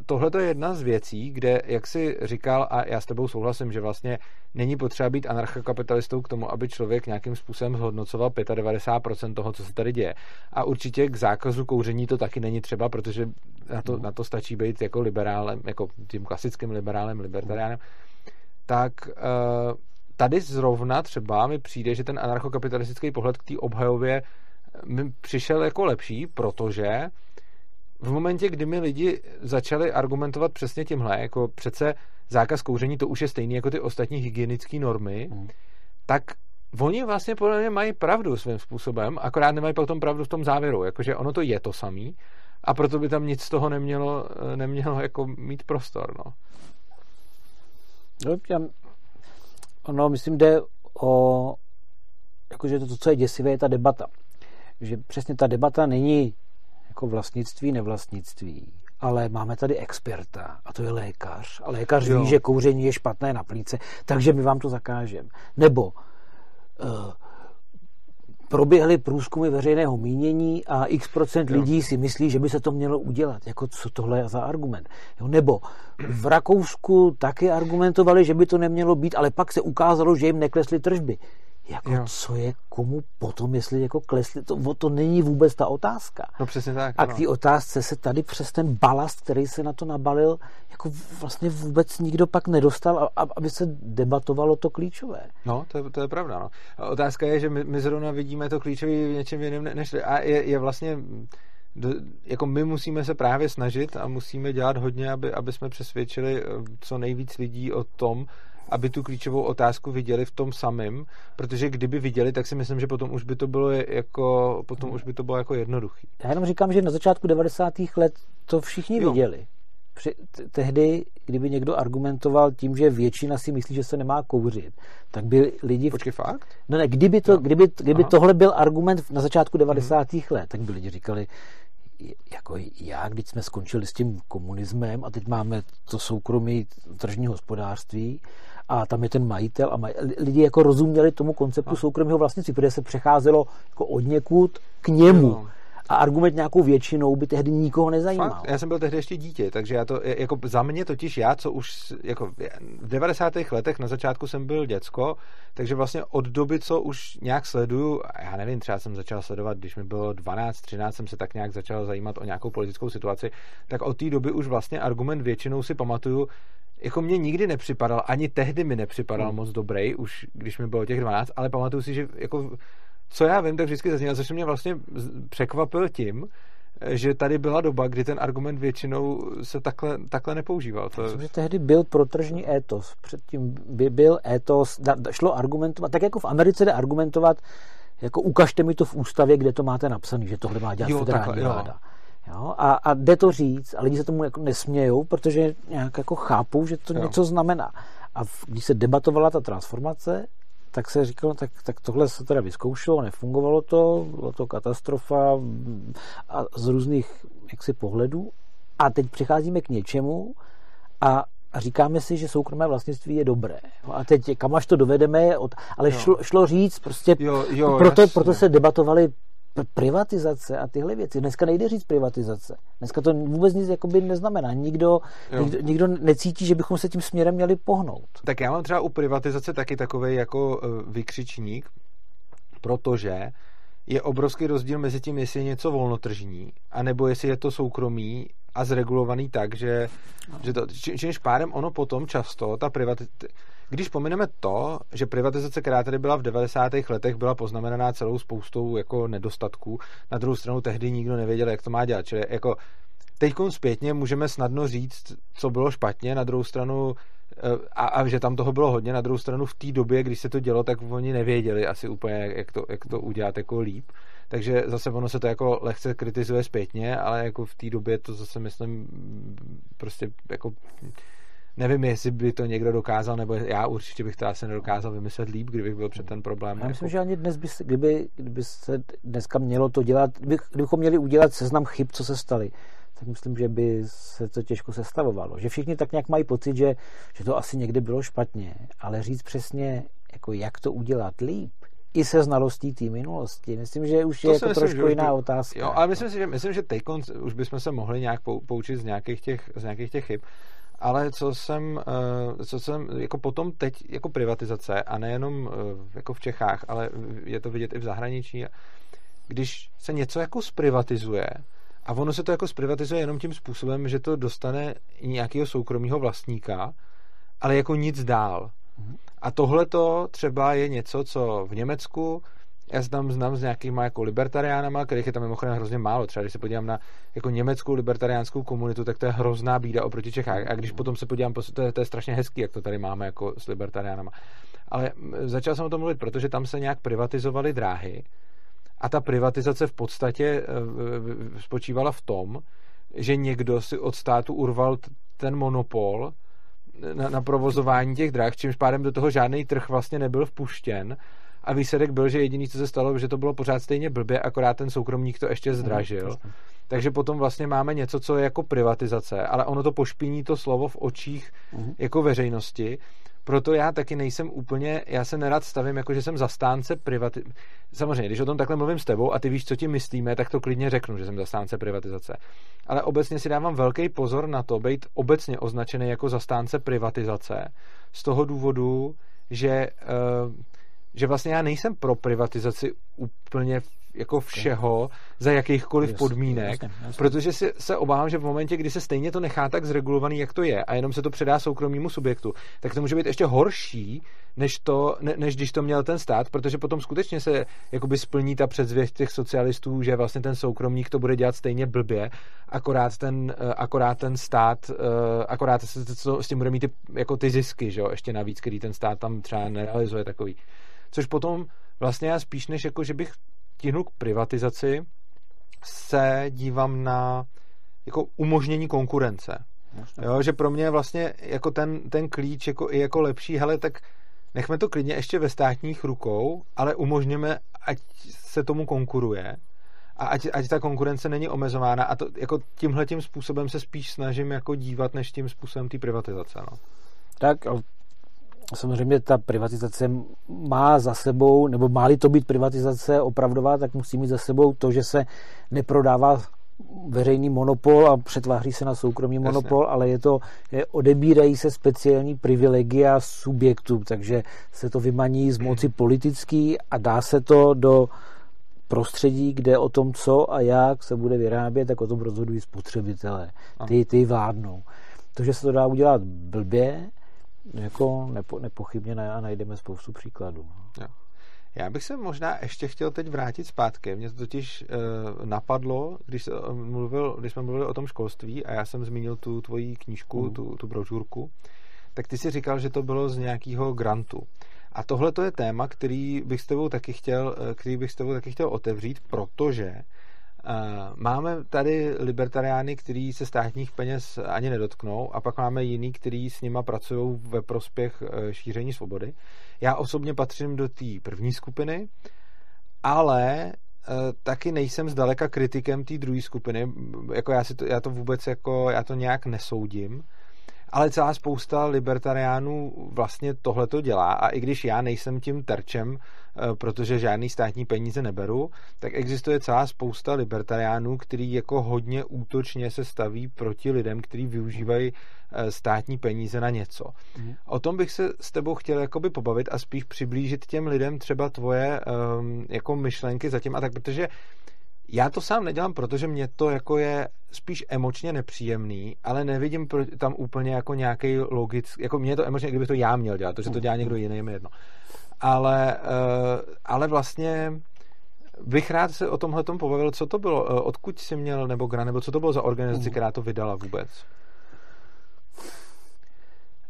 tohle je jedna z věcí, kde, jak si říkal, a já s tebou souhlasím, že vlastně není potřeba být anarchokapitalistou k tomu, aby člověk nějakým způsobem zhodnocoval 95% toho, co se tady děje. A určitě k zákazu kouření to taky není třeba, protože na to, na to stačí být jako liberálem, jako tím klasickým liberálem, libertariánem. Tak eh, tady zrovna třeba mi přijde, že ten anarchokapitalistický pohled k té obhajově mi přišel jako lepší, protože v momentě, kdy mi lidi začali argumentovat přesně tímhle, jako přece zákaz kouření, to už je stejný jako ty ostatní hygienické normy, hmm. tak oni vlastně podle mě mají pravdu svým způsobem, akorát nemají potom pravdu v tom závěru, jakože ono to je to samý a proto by tam nic z toho nemělo, nemělo jako mít prostor, no. no já, ono, myslím, jde o jakože to, co je děsivé, je ta debata. Že přesně ta debata není jako vlastnictví, nevlastnictví. Ale máme tady experta, a to je lékař. A lékař jo. ví, že kouření je špatné na plíce, takže my vám to zakážeme. Nebo uh, proběhly průzkumy veřejného mínění a x procent jo. lidí si myslí, že by se to mělo udělat. Jako co tohle je za argument? Jo, nebo v Rakousku taky argumentovali, že by to nemělo být, ale pak se ukázalo, že jim neklesly tržby. Jako jo. co je komu potom, jestli jako klesli, to, to není vůbec ta otázka. No přesně tak. A k té otázce se tady přes ten balast, který se na to nabalil, jako vlastně vůbec nikdo pak nedostal, aby se debatovalo to klíčové. No, to je, to je pravda. No. A otázka je, že my, my zrovna vidíme to klíčové v něčem jiném než... A je, je vlastně do, jako my musíme se právě snažit a musíme dělat hodně, aby, aby jsme přesvědčili eh, co nejvíc lidí o tom, aby tu klíčovou otázku viděli v tom samém, protože kdyby viděli, tak si myslím, že potom už by to bylo jako, potom už by to bylo jako jednoduchý. Já jenom říkám, že na začátku 90. let to všichni jo. viděli. Při, tehdy, kdyby někdo argumentoval tím, že většina si myslí, že se nemá kouřit, tak by lidi... Počkej, fakt? No ne, kdyby, to, kdyby, kdyby tohle byl argument na začátku 90. Hmm. let, tak by lidi říkali, jako já, když jsme skončili s tím komunismem a teď máme to soukromí tržní hospodářství a tam je ten majitel a maj, lidi jako rozuměli tomu konceptu a. soukromého vlastnictví, protože se přecházelo jako od někud k němu. Jo. A argument nějakou většinou by tehdy nikoho nezajímal. Fakt? Já jsem byl tehdy ještě dítě, takže já to, jako za mě totiž já, co už, jako v 90. letech na začátku jsem byl děcko, takže vlastně od doby, co už nějak sleduju, já nevím, třeba jsem začal sledovat, když mi bylo 12, 13, jsem se tak nějak začal zajímat o nějakou politickou situaci, tak od té doby už vlastně argument většinou si pamatuju, jako mě nikdy nepřipadal, ani tehdy mi nepřipadal hmm. moc dobrý, už když mi bylo těch 12, ale pamatuju si, že jako, co já vím, tak vždycky zaznělo, což mě vlastně překvapil tím, že tady byla doba, kdy ten argument většinou se takhle, takhle nepoužíval. To... Myslím, že tehdy byl protržní étos. Předtím by byl étos, šlo argumentovat, tak jako v Americe jde argumentovat, jako ukažte mi to v ústavě, kde to máte napsané, že tohle má dělat jo, federální takhle, vláda. Jo. Jo? A, a jde to říct, a lidi se tomu jako nesmějou, protože nějak jako chápou, že to jo. něco znamená. A v, když se debatovala ta transformace, tak se říkalo, tak, tak tohle se teda vyzkoušelo, nefungovalo to, bylo to katastrofa a z různých jaksi pohledů. A teď přicházíme k něčemu a a říkáme si, že soukromé vlastnictví je dobré. A teď kam až to dovedeme, od, ale šlo, šlo říct, prostě jo, jo, proto, proto se debatovali privatizace a tyhle věci. Dneska nejde říct privatizace. Dneska to vůbec nic jakoby neznamená. Nikdo, nikdo, nikdo necítí, že bychom se tím směrem měli pohnout. Tak já mám třeba u privatizace taky takový jako eh, vykřičník, protože je obrovský rozdíl mezi tím, jestli je něco volnotržní, anebo jestli je to soukromí a zregulovaný tak, že, no. že to, čímž pádem ono potom často, ta privatizace, když pomineme to, že privatizace, která tady byla v 90. letech, byla poznamenaná celou spoustou jako nedostatků, na druhou stranu tehdy nikdo nevěděl, jak to má dělat. Čili jako teď zpětně můžeme snadno říct, co bylo špatně, na druhou stranu eh, a, a že tam toho bylo hodně, na druhou stranu v té době, když se to dělo, tak oni nevěděli asi úplně, jak to, jak to udělat jako líp. Takže zase ono se to jako lehce kritizuje zpětně, ale jako v té době to zase myslím prostě jako nevím, jestli by to někdo dokázal, nebo já určitě bych to asi nedokázal vymyslet líp, kdybych byl před ten problém. Já jako... myslím, že ani dnes by se, kdyby, kdyby se dneska mělo to dělat, kdyby, kdybychom měli udělat seznam chyb, co se staly, tak myslím, že by se to těžko sestavovalo. Že všichni tak nějak mají pocit, že, že to asi někdy bylo špatně, ale říct přesně, jako jak to udělat líp, i se znalostí té minulosti. Myslím, že už to je jako myslím, trošku jiná by, otázka. Jo, ale myslím si, že, myslím, že teď už bychom se mohli nějak poučit z nějakých těch, z nějakých těch chyb ale co jsem, eh, co jsem jako potom teď jako privatizace a nejenom eh, jako v Čechách, ale je to vidět i v zahraničí, když se něco jako zprivatizuje a ono se to jako zprivatizuje jenom tím způsobem, že to dostane nějakého soukromého vlastníka, ale jako nic dál. Mhm. A tohle to třeba je něco, co v Německu já se tam znám s nějakýma jako libertariánama, kterých je tam mimochodem hrozně málo. Třeba když se podívám na jako německou libertariánskou komunitu, tak to je hrozná bída oproti Čechách. A když potom se podívám, to je, to je strašně hezký, jak to tady máme jako s libertariánama. Ale začal jsem o tom mluvit, protože tam se nějak privatizovaly dráhy a ta privatizace v podstatě e, spočívala v tom, že někdo si od státu urval ten monopol na, na provozování těch dráh, čímž pádem do toho žádný trh vlastně nebyl vpuštěn a výsledek byl, že jediný, co se stalo, že to bylo pořád stejně blbě, akorát ten soukromník to ještě zdražil. Mm, Takže potom vlastně máme něco, co je jako privatizace, ale ono to pošpiní to slovo v očích mm. jako veřejnosti. Proto já taky nejsem úplně, já se nerad stavím, jako že jsem zastánce privatizace. Samozřejmě, když o tom takhle mluvím s tebou a ty víš, co ti myslíme, tak to klidně řeknu, že jsem zastánce privatizace. Ale obecně si dávám velký pozor na to, být obecně označený jako zastánce privatizace. Z toho důvodu, že uh, že vlastně já nejsem pro privatizaci úplně jako všeho za jakýchkoliv jasně, podmínek, jasně, jasně. protože si, se obávám, že v momentě, kdy se stejně to nechá tak zregulovaný, jak to je, a jenom se to předá soukromímu subjektu, tak to může být ještě horší, než, to, ne, než když to měl ten stát, protože potom skutečně se jakoby splní ta předzvěst těch socialistů, že vlastně ten soukromník to bude dělat stejně blbě, akorát ten, eh, akorát ten stát, eh, akorát se, s tím bude mít ty, jako ty zisky, že jo, ještě navíc, který ten stát tam třeba nerealizuje takový. Což potom vlastně já spíš než jako, že bych tihnul k privatizaci, se dívám na jako umožnění konkurence. Jo, že pro mě je vlastně jako ten, ten klíč jako, i jako lepší, hele, tak nechme to klidně ještě ve státních rukou, ale umožněme, ať se tomu konkuruje a ať, ať ta konkurence není omezována a to jako tímhle tím způsobem se spíš snažím jako dívat, než tím způsobem té privatizace. No. Tak samozřejmě ta privatizace má za sebou, nebo má-li to být privatizace opravdová, tak musí mít za sebou to, že se neprodává veřejný monopol a přetváří se na soukromý Jasně. monopol, ale je to, je, odebírají se speciální privilegia subjektů, takže se to vymaní z moci politický a dá se to do prostředí, kde o tom, co a jak se bude vyrábět, tak o tom rozhodují spotřebitelé. Ty, ty vládnou. To, že se to dá udělat blbě, jako nepo, nepochybně najdeme spoustu příkladů. Jo. Já bych se možná ještě chtěl teď vrátit zpátky. Mě to totiž uh, napadlo, když, se, uh, mluvil, když jsme mluvili o tom školství a já jsem zmínil tu tvoji knížku, mm. tu, tu brožurku, tak ty si říkal, že to bylo z nějakého grantu. A tohle to je téma, který bych s tebou taky chtěl, eh, který bych s tebou taky chtěl otevřít, protože Máme tady libertariány, kteří se státních peněz ani nedotknou a pak máme jiný, kteří s nima pracují ve prospěch e, šíření svobody. Já osobně patřím do té první skupiny, ale e, taky nejsem zdaleka kritikem té druhé skupiny. Jako já, si to, já to vůbec jako, já to nějak nesoudím. ale celá spousta libertariánů vlastně tohle to dělá a i když já nejsem tím terčem, protože žádný státní peníze neberu, tak existuje celá spousta libertariánů, který jako hodně útočně se staví proti lidem, kteří využívají eh, státní peníze na něco. Mm. O tom bych se s tebou chtěl jakoby pobavit a spíš přiblížit těm lidem třeba tvoje um, jako myšlenky zatím a tak, protože já to sám nedělám, protože mě to jako je spíš emočně nepříjemný, ale nevidím tam úplně jako nějaký logický, jako mě je to emočně, kdyby to já měl dělat, to, že to dělá někdo jiný, je mi jedno. Ale, uh, ale vlastně bych rád se o tomhle tom pobavil, co to bylo, uh, odkud jsi měl, nebo gra, nebo co to bylo za organizaci, mhm. která to vydala vůbec?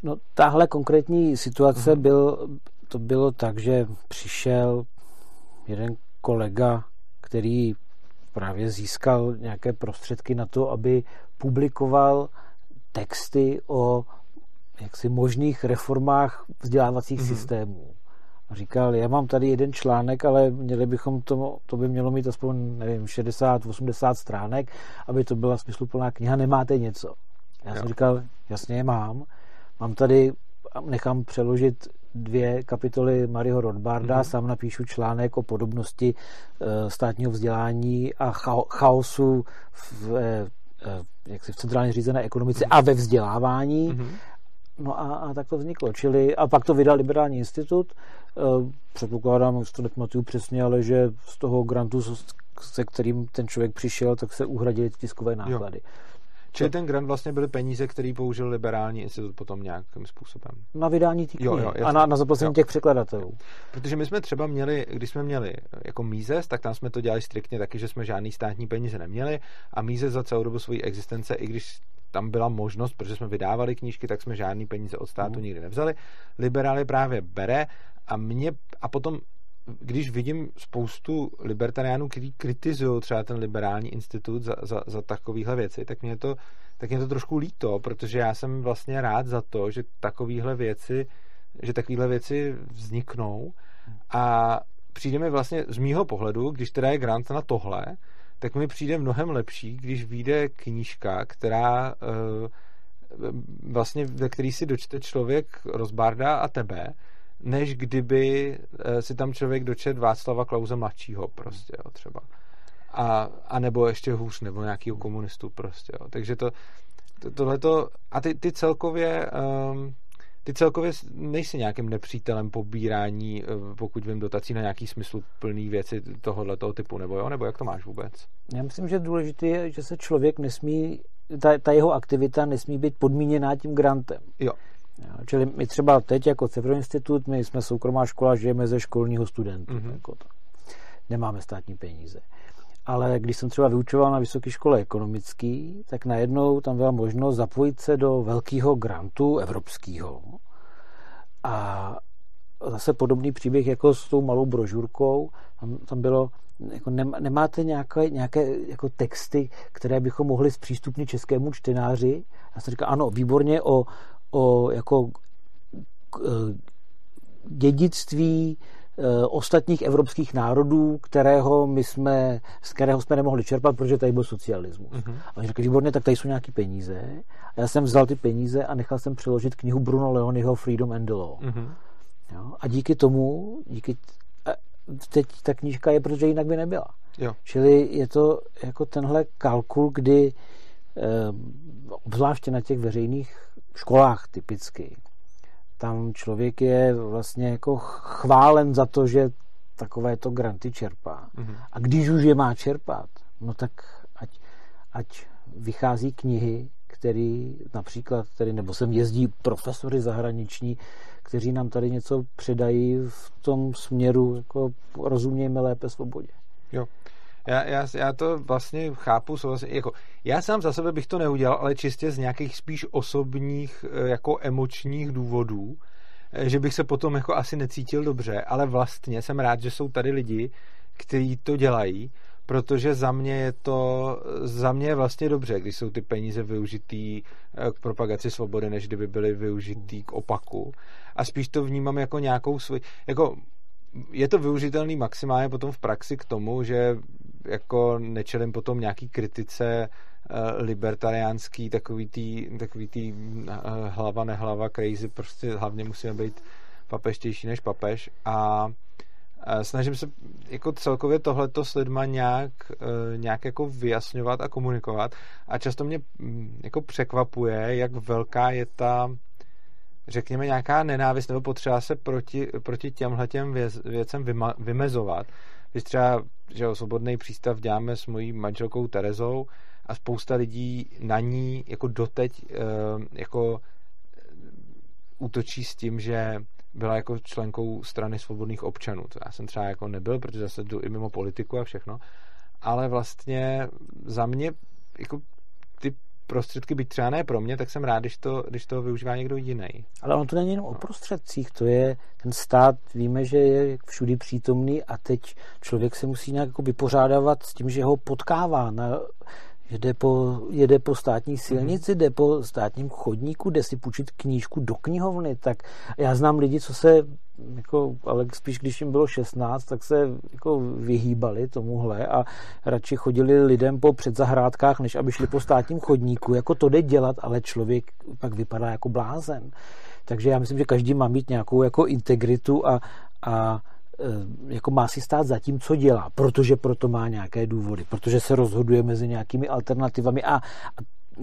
No, tahle konkrétní situace uh-huh. byl, to bylo tak, že přišel jeden kolega, který právě získal nějaké prostředky na to, aby publikoval texty o jaksi možných reformách vzdělávacích mm-hmm. systémů. Říkal, já mám tady jeden článek, ale měli bychom to, to by mělo mít aspoň, nevím, 60-80 stránek, aby to byla smysluplná kniha, nemáte něco. Já jo. jsem říkal, jasně, mám. Mám tady, nechám přeložit dvě kapitoly Mariho Rothbarda, mm-hmm. sám napíšu článek o podobnosti e, státního vzdělání a chaosu v, e, jak si v centrálně řízené ekonomice mm-hmm. a ve vzdělávání. Mm-hmm. No a, a tak to vzniklo. Čili, a pak to vydal Liberální institut. E, předpokládám, že to nepamatuju přesně, ale že z toho grantu, se kterým ten člověk přišel, tak se uhradili tiskové náklady. Jo. Čili ten grant vlastně byly peníze, který použil liberální institut potom nějakým způsobem. Na vydání těch knihy a na, na zaplacení těch překladatelů. Protože my jsme třeba měli, když jsme měli jako Mízes, tak tam jsme to dělali striktně taky, že jsme žádný státní peníze neměli a Mízes za celou dobu své existence, i když tam byla možnost, protože jsme vydávali knížky, tak jsme žádný peníze od státu mm. nikdy nevzali. Liberály právě bere a mě a potom když vidím spoustu libertariánů, kteří kritizují třeba ten liberální institut za, za, za takovéhle věci, tak mě, to, tak mě to trošku líto, protože já jsem vlastně rád za to, že takovéhle věci, že takovéhle věci vzniknou. A přijde mi vlastně z mýho pohledu, když teda je grant na tohle, tak mi přijde mnohem lepší, když vyjde knížka, která eh, vlastně, ve který si dočte člověk rozbárda a tebe, než kdyby eh, si tam člověk dočet Václava Klauze mladšího prostě, jo, třeba. A, a nebo ještě hůř, nebo nějakýho komunistu prostě, jo. Takže to, to tohleto, a ty, ty celkově um, ty celkově nejsi nějakým nepřítelem pobírání, eh, pokud vím, dotací na nějaký smysl plný věci tohohle typu, nebo jo, nebo jak to máš vůbec? Já myslím, že důležité je, že se člověk nesmí, ta, ta jeho aktivita nesmí být podmíněná tím grantem. Jo. Čili my třeba teď jako Cevro Institut, my jsme soukromá škola, žijeme ze školního studentů. Mm-hmm. Jako to. Nemáme státní peníze. Ale když jsem třeba vyučoval na vysoké škole ekonomický, tak najednou tam byla možnost zapojit se do velkého grantu evropského. A zase podobný příběh jako s tou malou brožurkou. Tam, tam bylo, jako nemáte nějaké, nějaké jako texty, které bychom mohli zpřístupnit českému čtenáři? Já jsem říkal, ano, výborně o o jako e, dědictví e, ostatních evropských národů, kterého my jsme, z kterého jsme nemohli čerpat, protože tady byl socialismus. Uh-huh. A oni řekli, výborně, tak tady jsou nějaké peníze. A já jsem vzal ty peníze a nechal jsem přeložit knihu Bruno Leonyho Freedom and the Law. Uh-huh. Jo? A díky tomu, díky teď ta knížka je, protože jinak by nebyla. Jo. Čili je to jako tenhle kalkul, kdy eh, obzvláště na těch veřejných školách typicky. Tam člověk je vlastně jako chválen za to, že takové to granty čerpá. Mm-hmm. A když už je má čerpat, no tak ať, ať vychází knihy, který například, tedy, nebo sem jezdí profesory zahraniční, kteří nám tady něco předají v tom směru, jako rozumějme lépe svobodě. Jo. Já, já, já to vlastně chápu, vlastně, jako, já sám za sebe bych to neudělal, ale čistě z nějakých spíš osobních, eh, jako emočních důvodů, eh, že bych se potom jako asi necítil dobře, ale vlastně jsem rád, že jsou tady lidi, kteří to dělají, protože za mě je to, za mě je vlastně dobře, když jsou ty peníze využitý eh, k propagaci svobody, než kdyby byly využitý k opaku. A spíš to vnímám jako nějakou svůj, jako je to využitelný maximálně potom v praxi k tomu, že jako nečelím potom nějaký kritice libertariánský, takový tý, takový tý hlava nehlava crazy, prostě hlavně musíme být papeštější než papež a snažím se jako celkově tohleto s lidma nějak, nějak jako vyjasňovat a komunikovat a často mě mm, jako překvapuje, jak velká je ta řekněme nějaká nenávist nebo potřeba se proti, proti těmhle těm věcem vymezovat. Když třeba že jo, svobodný přístav děláme s mojí manželkou Terezou a spousta lidí na ní jako doteď e, jako útočí s tím, že byla jako členkou strany svobodných občanů. To já jsem třeba jako nebyl, protože zase jdu i mimo politiku a všechno. Ale vlastně za mě jako prostředky, byť třeba ne pro mě, tak jsem rád, když to, když to využívá někdo jiný. Ale ono to není jenom o prostředcích, to je ten stát, víme, že je všudy přítomný a teď člověk se musí nějak jako vypořádávat s tím, že ho potkává na Jede po, jede po státní silnici, jde po státním chodníku, jde si půjčit knížku do knihovny, tak já znám lidi, co se, jako, ale spíš když jim bylo 16, tak se jako vyhýbali tomuhle a radši chodili lidem po předzahrádkách, než aby šli po státním chodníku. Jako to jde dělat, ale člověk pak vypadá jako blázen. Takže já myslím, že každý má mít nějakou jako integritu a, a jako má si stát za tím, co dělá, protože proto má nějaké důvody, protože se rozhoduje mezi nějakými alternativami a, a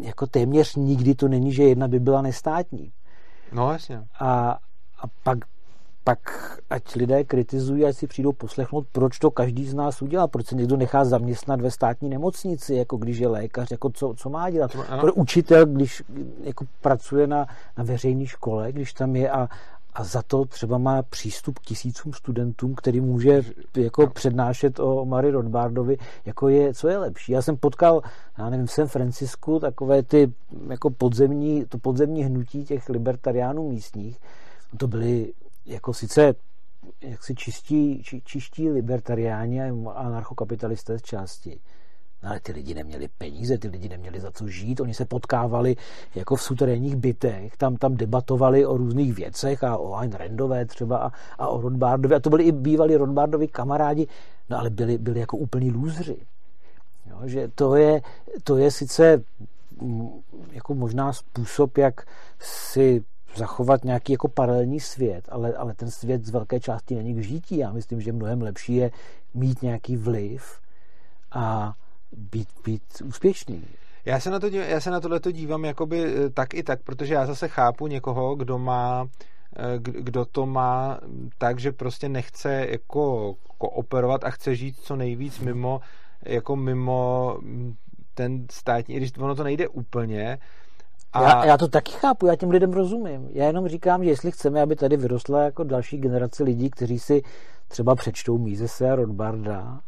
jako téměř nikdy to není, že jedna by byla nestátní. No jasně. A, a pak, pak ať lidé kritizují, ať si přijdou poslechnout, proč to každý z nás udělá, proč se někdo nechá zaměstnat ve státní nemocnici, jako když je lékař, jako co, co má dělat. Pro učitel, když jako pracuje na, na veřejné škole, když tam je a, a za to třeba má přístup k tisícům studentům, který může jako přednášet o Mary Rothbardovi, jako je, co je lepší. Já jsem potkal, já nevím, v San Francisku takové ty jako podzemní, to podzemní hnutí těch libertariánů místních, to byly jako sice jaksi čistí, či, čistí libertariáni a anarchokapitalisté z části, ale ty lidi neměli peníze, ty lidi neměli za co žít, oni se potkávali jako v suterénních bytech, tam, tam debatovali o různých věcech a o Ayn Randové třeba a, a o Rothbardovi a to byli i bývalí Rothbardovi kamarádi, no ale byli, byli jako úplní lůzři. Jo, že to je, to je sice mm, jako možná způsob, jak si zachovat nějaký jako paralelní svět, ale, ale ten svět z velké části není k žítí. Já myslím, že mnohem lepší je mít nějaký vliv a být, být úspěšný. Já se na, to, já se na tohle dívám jakoby eh, tak i tak, protože já zase chápu někoho, kdo má eh, kdo to má tak, že prostě nechce jako kooperovat a chce žít co nejvíc mimo jako mimo mm, ten státní, i když ono to nejde úplně. A... Já, já to taky chápu, já těm lidem rozumím. Já jenom říkám, že jestli chceme, aby tady vyrostla jako další generace lidí, kteří si třeba přečtou Mízese a Rodbarda,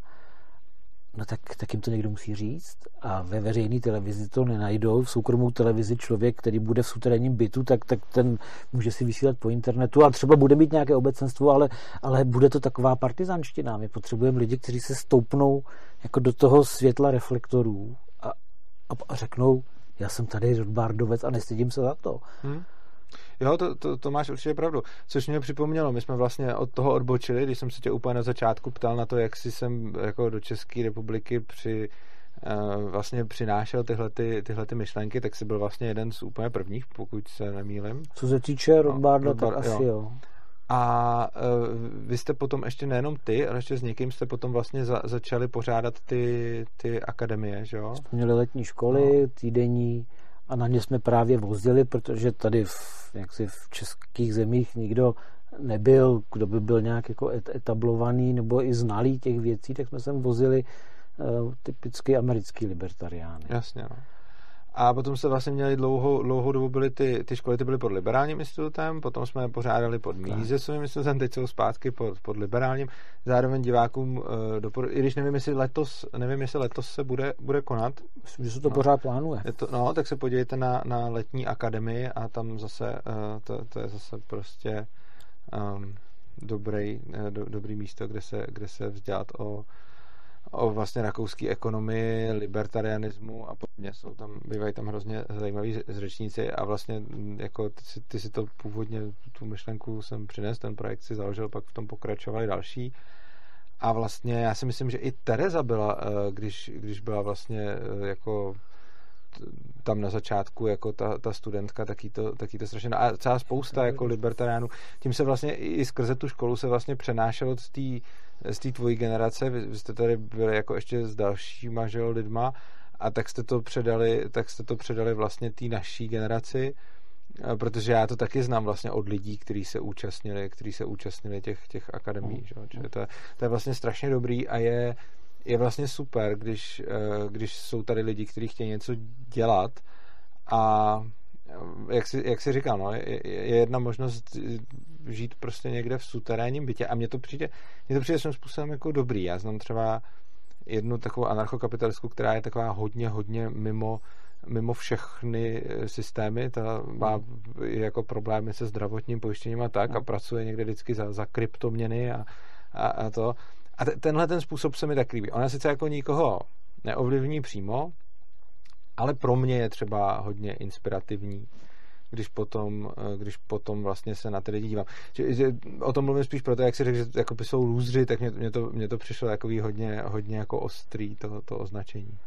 No tak, tak jim to někdo musí říct. A ve veřejné televizi to nenajdou. V soukromou televizi člověk, který bude v suterénním bytu, tak, tak ten může si vysílat po internetu a třeba bude mít nějaké obecenstvo, ale, ale bude to taková partizanština. My potřebujeme lidi, kteří se stoupnou jako do toho světla reflektorů a, a, a řeknou, já jsem tady Rodbardovec a nestydím se za to. Hmm. Jo, to, to, to máš určitě pravdu. Což mě připomnělo, my jsme vlastně od toho odbočili, když jsem se tě úplně na začátku ptal na to, jak si jsem jako do České republiky při uh, vlastně přinášel tyhle, ty, tyhle ty myšlenky, tak si byl vlastně jeden z úplně prvních, pokud se nemýlim. Co se týče Rothbarda, no, tak asi jo. jo. A uh, vy jste potom ještě nejenom ty, ale ještě s někým jste potom vlastně za, začali pořádat ty, ty akademie, že jo? Jsme měli letní školy, no. týdenní, a na ně jsme právě vozili, protože tady v, jaksi v českých zemích nikdo nebyl, kdo by byl nějak jako etablovaný nebo i znalý těch věcí, tak jsme sem vozili uh, typicky americký libertariány. Jasně, no. A potom se vlastně měli dlouhou, dlouhou dobu byly ty, ty školy, ty byly pod liberálním institutem, potom jsme je pořádali pod Mízesovým institutem, teď jsou zpátky pod, pod liberálním. Zároveň divákům, uh, dopor- i když nevím, jestli letos, nevím, jestli letos se bude, bude konat. Myslím, že se to no. pořád plánuje. Je to, no, tak se podívejte na, na letní akademii a tam zase, uh, to, to je zase prostě um, dobrý, uh, do, dobrý místo, kde se, kde se vzdělat o o vlastně rakouské ekonomii, libertarianismu a podobně. Jsou tam, bývají tam hrozně zajímaví řečníci a vlastně mm, jako ty si, ty si to původně, tu myšlenku jsem přinesl, ten projekt si založil, pak v tom pokračovali další. A vlastně já si myslím, že i Tereza byla, eh, když, když byla vlastně eh, jako tam na začátku jako ta, ta studentka, taky to, taky to strašně, no a celá spousta jako libertariánů, tím se vlastně i skrze tu školu se vlastně přenášelo z té z té tvojí generace, vy, vy jste tady byli jako ještě s dalšíma, že jo, lidma, a tak jste to předali, tak jste to předali vlastně té naší generaci, protože já to taky znám vlastně od lidí, kteří se účastnili, kteří se účastnili těch, těch akademí, že? Čili to, je, to je vlastně strašně dobrý a je, je vlastně super, když, eh, když jsou tady lidi, kteří chtějí něco dělat a jak si, jak si říkal, no, je, je jedna možnost žít prostě někde v suterénním bytě a mně to přijde, mně to přijde svým způsobem jako dobrý. Já znám třeba jednu takovou anarchokapitalistku, která je taková hodně, hodně mimo, mimo všechny eh, systémy, ta má jako problémy se zdravotním pojištěním a tak a pracuje někde vždycky za, za kryptoměny a, a, a to. A t- tenhle ten způsob se mi tak líbí. Ona sice jako nikoho neovlivní přímo, ale pro mě je třeba hodně inspirativní když potom, eh, když potom vlastně se na ty lidi dívám. Že, že o tom mluvím spíš proto, jak si řekl, že jako jsou lůzři, tak mě, mě, to, mě to přišlo takový hodně, hodně jako ostrý to, to označení.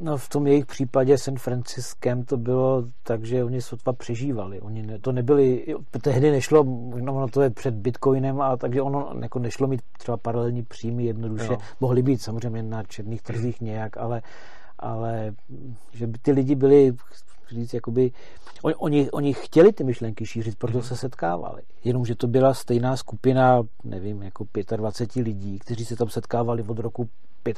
No v tom jejich případě San Franciskem to bylo tak, že oni sotva přežívali. Oni ne, to nebyli, tehdy nešlo, no ono to je před Bitcoinem, a takže ono jako nešlo mít třeba paralelní příjmy jednoduše. Jo. Mohly být samozřejmě na černých trzích nějak, ale ale že by ty lidi byli říct, jakoby, oni, oni, oni chtěli ty myšlenky šířit, proto mm. se setkávali. Jenomže to byla stejná skupina, nevím, jako 25 lidí, kteří se tam setkávali od roku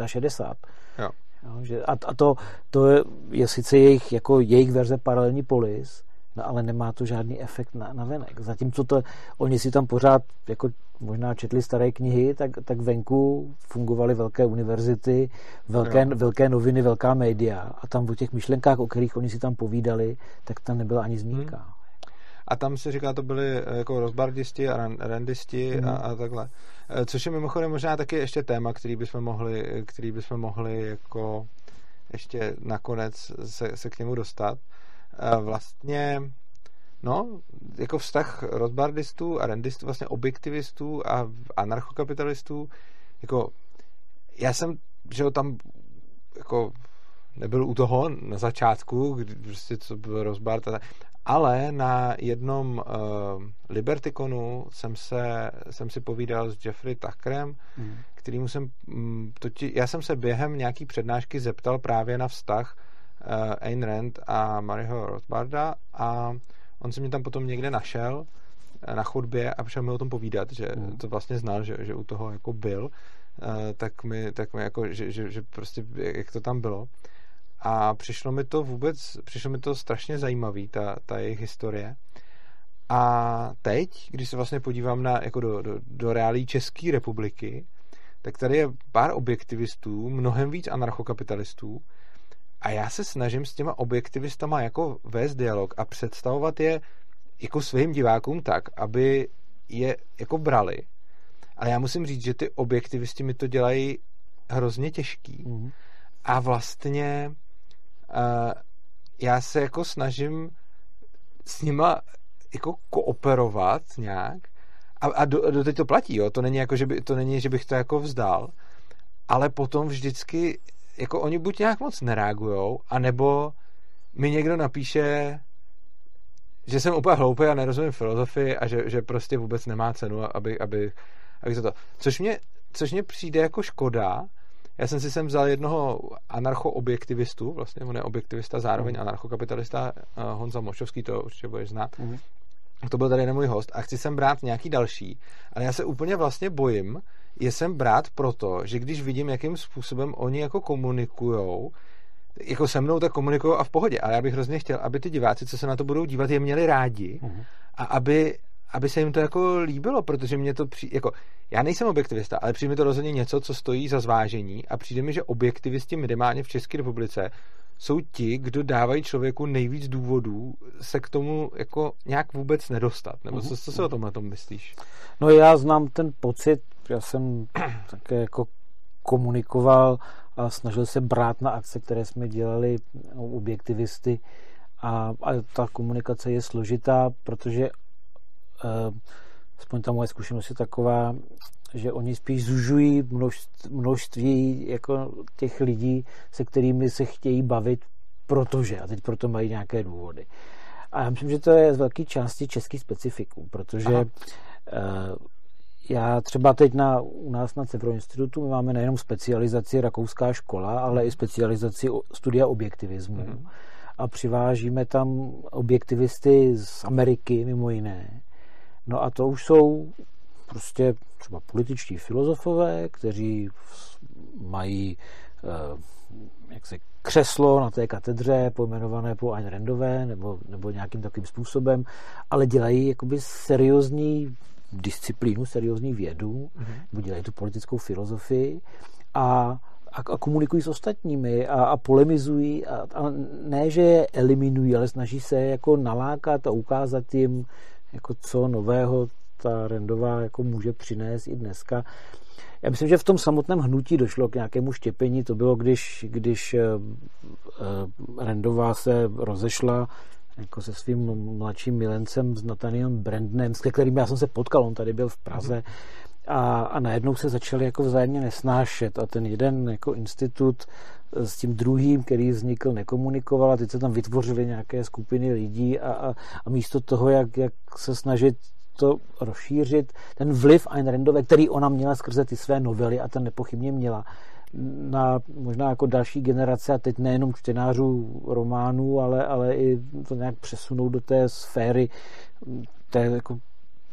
65. Jo. Jo, že, a, a to, to je, je sice jejich, jako jejich verze paralelní polis, no ale nemá to žádný efekt na, na venek. Zatímco to, oni si tam pořád jako možná četli staré knihy, tak, tak venku fungovaly velké univerzity, velké, velké noviny, velká média a tam o těch myšlenkách, o kterých oni si tam povídali, tak tam nebyla ani zmínka. Hmm. A tam se říká, to byli eh, jako rozbardisti a randisti hmm. a, a takhle. Eh, což je mimochodem možná taky ještě téma, který bychom mohli, který bychom mohli jako ještě nakonec se, se k němu dostat. Eh, vlastně No, jako vztah rozbardistů a rendistů, vlastně objektivistů a anarchokapitalistů, jako já jsem, že tam jako nebyl u toho na začátku, kdy prostě co byl rozbard, ale na jednom uh, Libertikonu jsem, se, jsem si povídal s Jeffrey Tuckerem, mm. kterýmu jsem, um, toti, já jsem se během nějaký přednášky zeptal právě na vztah uh, Ayn Rand a Maryho Rothbarda a On se mě tam potom někde našel eh, na chodbě a přišel mi o tom povídat, že mm. to vlastně znal, že, že u toho jako byl, eh, tak mi, tak mi jako, že, že, že prostě jak to tam bylo. A přišlo mi to vůbec, přišlo mi to strašně zajímavý, ta, ta jejich historie. A teď, když se vlastně podívám na, jako do, do, do reálí České republiky, tak tady je pár objektivistů, mnohem víc anarchokapitalistů, a já se snažím s těma objektivistama jako vést dialog a představovat je jako svým divákům tak, aby je jako brali. Ale já musím říct, že ty objektivisti mi to dělají hrozně těžký. Mm. A vlastně já se jako snažím s nima jako kooperovat nějak a, a do, do teď to platí, jo. To není jako, že by, to není, že bych to jako vzdal, ale potom vždycky jako oni buď nějak moc nereagujou, anebo mi někdo napíše, že jsem úplně hloupý a nerozumím filozofii a že, že prostě vůbec nemá cenu, aby, aby, aby to. Což mě, což mě přijde jako škoda. Já jsem si sem vzal jednoho anarcho-objektivistu, vlastně on je objektivista, zároveň mm. anarchokapitalista, uh, Honza Mošovský, to určitě budeš znát. Mm. To byl tady můj host a chci sem brát nějaký další, ale já se úplně vlastně bojím, je sem brát proto, že když vidím, jakým způsobem oni jako komunikujou, jako se mnou tak komunikují a v pohodě. Ale já bych hrozně chtěl, aby ty diváci, co se na to budou dívat, je měli rádi uh-huh. a aby, aby se jim to jako líbilo, protože mě to při, jako, já nejsem objektivista, ale přijde mi to rozhodně něco, co stojí za zvážení a přijde mi, že objektivisti minimálně v České republice jsou ti, kdo dávají člověku nejvíc důvodů se k tomu jako nějak vůbec nedostat. Nebo co, co si o tomhle tom myslíš? No já znám ten pocit, já jsem také jako komunikoval a snažil se brát na akce, které jsme dělali u objektivisty a, a ta komunikace je složitá, protože aspoň ta moje zkušenost je taková, že oni spíš zužují množství, množství jako těch lidí, se kterými se chtějí bavit protože, a teď proto mají nějaké důvody. A já myslím, že to je z velké části český specifikum, protože Aha. Eh, já třeba teď na, u nás na Cevro institutu my máme nejenom specializaci rakouská škola, ale i specializaci studia objektivismu. Mm-hmm. A přivážíme tam objektivisty z Ameriky, mimo jiné. No a to už jsou prostě třeba političtí filozofové, kteří mají eh, jak se křeslo na té katedře pojmenované po Ayn Randové nebo, nebo nějakým takovým způsobem, ale dělají jakoby seriózní disciplínu, seriózní vědu, mm-hmm. nebo dělají tu politickou filozofii a, a, a komunikují s ostatními a, a polemizují a, a ne, že je eliminují, ale snaží se jako nalákat a ukázat jim, jako co nového ta Rendová jako může přinést i dneska. Já myslím, že v tom samotném hnutí došlo k nějakému štěpení. To bylo, když, když uh, uh, Rendová se rozešla jako se svým mladším milencem s Nathanielem Brandnem, s kterým já jsem se potkal, on tady byl v Praze a, a najednou se začali jako vzájemně nesnášet a ten jeden jako institut s tím druhým, který vznikl, nekomunikoval a teď se tam vytvořily nějaké skupiny lidí a, a, a místo toho, jak, jak se snažit to rozšířit, ten vliv Ayn Randové, který ona měla skrze ty své novely a ten nepochybně měla, na možná jako další generace a teď nejenom čtenářů románů, ale, ale i to nějak přesunout do té sféry té jako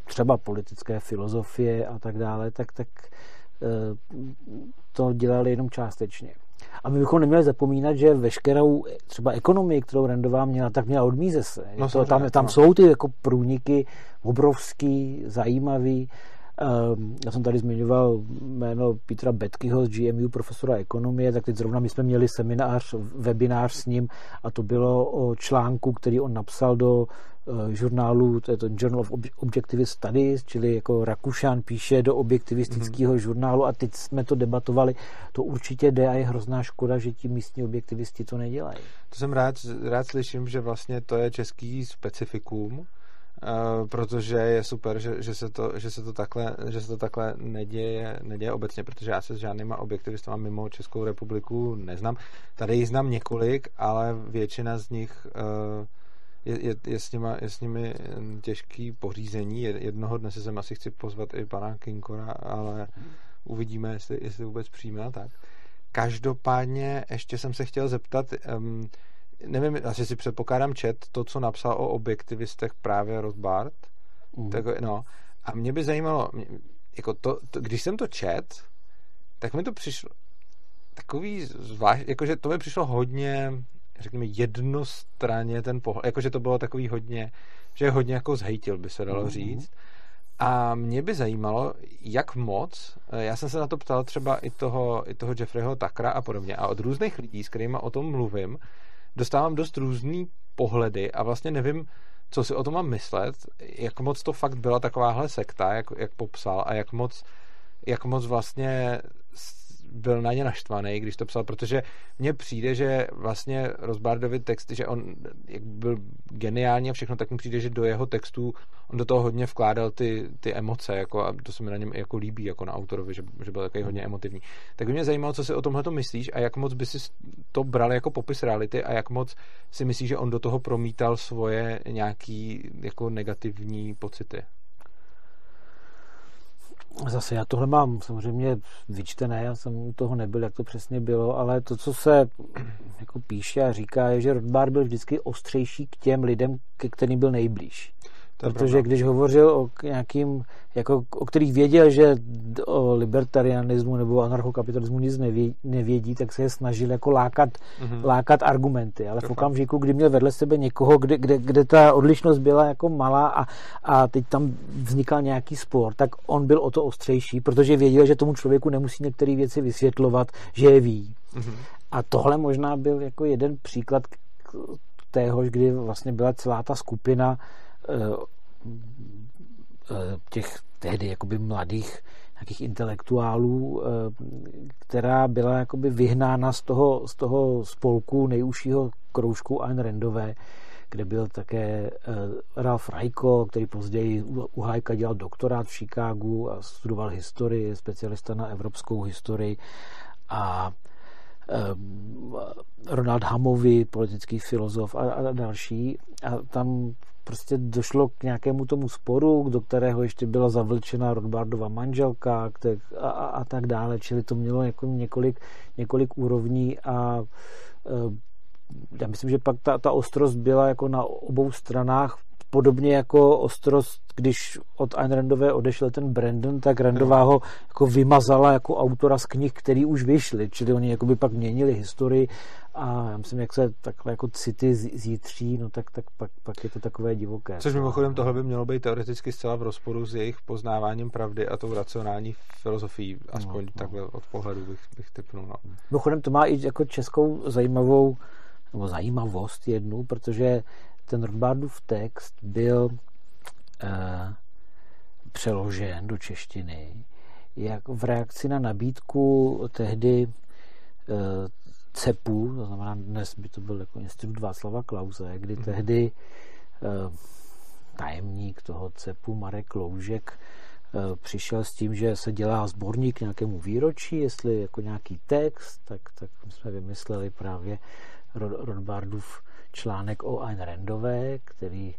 třeba politické filozofie a tak dále, tak, tak eh, to dělali jenom částečně. A my bychom neměli zapomínat, že veškerou třeba ekonomii, kterou Randová měla, tak měla od se. No, to, tam, tam jsou ty jako průniky obrovský, zajímavý. Ehm, já jsem tady zmiňoval jméno Petra Betkyho z GMU, profesora ekonomie, tak teď zrovna my jsme měli seminář, webinář s ním a to bylo o článku, který on napsal do žurnálu, to je to Journal of Objectivist Studies, čili jako Rakušan píše do objektivistického mm-hmm. žurnálu a teď jsme to debatovali. To určitě jde a je hrozná škoda, že ti místní objektivisti to nedělají. To jsem rád, rád slyším, že vlastně to je český specifikum, Uh, protože je super, že, že, se to, že, se to takhle, že se to takhle neděje, neděje obecně, protože já se s žádnýma objektivistama mimo Českou republiku neznám. Tady jich znám několik, ale většina z nich uh, je, je, je, s nima, je s nimi těžký pořízení. Jednoho dne se sem asi chci pozvat i pana Kinkora, ale uvidíme, jestli, jestli vůbec přijme tak. Každopádně ještě jsem se chtěl zeptat, um, nevím, asi si předpokládám čet to, co napsal o objektivistech právě Rothbard. Mm. Tak, no, a mě by zajímalo, jako to, to, když jsem to čet, tak mi to přišlo takový zvlášť, jakože to mi přišlo hodně, řekněme, jednostranně ten pohled, jakože to bylo takový hodně, že je hodně jako zhejtil, by se dalo mm. říct. A mě by zajímalo, jak moc, já jsem se na to ptal třeba i toho, i toho Jeffreyho Takra a podobně, a od různých lidí, s kterými o tom mluvím, dostávám dost různý pohledy a vlastně nevím, co si o tom mám myslet, jak moc to fakt byla takováhle sekta, jak, jak popsal a jak moc, jak moc vlastně byl na ně naštvaný, když to psal, protože mně přijde, že vlastně Rozbardovi text, že on jak byl geniální a všechno, tak mi přijde, že do jeho textů on do toho hodně vkládal ty, ty emoce, jako, a to se mi na něm jako líbí, jako na autorovi, že, že byl takový hodně emotivní. Tak mě zajímalo, co si o tomhle to myslíš a jak moc by si to bral jako popis reality a jak moc si myslíš, že on do toho promítal svoje nějaký jako negativní pocity. Zase já tohle mám samozřejmě vyčtené, já jsem u toho nebyl, jak to přesně bylo, ale to, co se jako píše a říká, je, že Rothbard byl vždycky ostřejší k těm lidem, ke kterým byl nejblíž. To Protože pravda. když hovořil o nějakým, jako, o kterých věděl, že o libertarianismu nebo anarchokapitalismu nic nevědí, nevědí tak se je snažil jako lákat, mm-hmm. lákat argumenty. Ale to v okamžiku, kdy měl vedle sebe někoho, kde, kde, kde ta odlišnost byla jako malá a, a teď tam vznikal nějaký spor, tak on byl o to ostřejší, protože věděl, že tomu člověku nemusí některé věci vysvětlovat, že je ví. Mm-hmm. A tohle možná byl jako jeden příklad téhož, kdy vlastně byla celá ta skupina těch tehdy jakoby mladých nějakých intelektuálů, eh, která byla jakoby vyhnána z toho, z toho spolku nejužšího kroužku Ayn Randové, kde byl také Ralph Rajko, který později u Hajka dělal doktorát v Chicagu a studoval historii, specialista na evropskou historii. A Ronald Hamovi, politický filozof a, a další. A tam prostě došlo k nějakému tomu sporu, do kterého ještě byla zavlčena Rothbardova manželka a, a, a tak dále, čili to mělo jako několik, několik úrovní a já myslím, že pak ta, ta ostrost byla jako na obou stranách podobně jako ostrost, když od Ayn Randové odešel ten Brandon, tak Randová ho jako vymazala jako autora z knih, který už vyšly, čili oni jakoby pak měnili historii a já myslím, jak se takhle jako city zítří, no tak, tak pak, pak je to takové divoké. Což mimochodem tohle by mělo být teoreticky zcela v rozporu s jejich poznáváním pravdy a tou racionální filozofií, aspoň no, takhle no. od pohledu bych, bych typnul. No. Mimochodem to má i jako českou zajímavou nebo zajímavost jednu, protože ten Rothbardův text byl eh, přeložen do češtiny jak v reakci na nabídku tehdy eh, CEPu, to znamená dnes by to byl jako institut Václava Klauze, kdy mm-hmm. tehdy eh, tajemník toho CEPu Marek Loužek eh, přišel s tím, že se dělá sborník k nějakému výročí, jestli jako nějaký text, tak, tak jsme vymysleli právě Rothbardův článek o Ayn Randové, který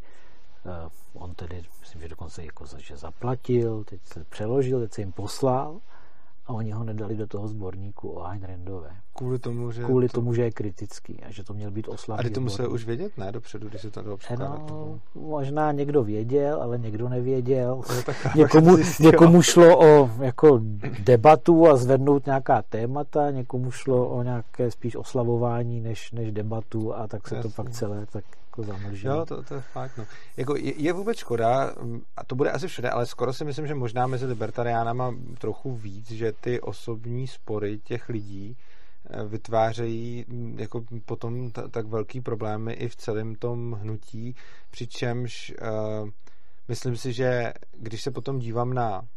uh, on tedy, myslím, že dokonce jako že zaplatil, teď se přeložil, teď se jim poslal a oni ho nedali do toho sborníku o Ayn Randové. Kvůli tomu, že... Kvůli to... tomu, že je kritický a že to měl být oslavný A ty to musel už vědět, ne, dopředu, když se to dalo no, možná někdo věděl, ale někdo nevěděl. někomu, někomu šlo o jako debatu a zvednout nějaká témata, někomu šlo o nějaké spíš oslavování než, než debatu a tak se Jasně. to pak celé tak jako zamlžilo. Jo, to, to je fakt, no. Jako je, je vůbec škoda, a to bude asi všude, ale skoro si myslím, že možná mezi libertariánama trochu víc, že ty osobní spory těch lidí vytvářejí mm, jako potom t- tak velký problémy i v celém tom hnutí, přičemž uh, myslím si, že když se potom dívám na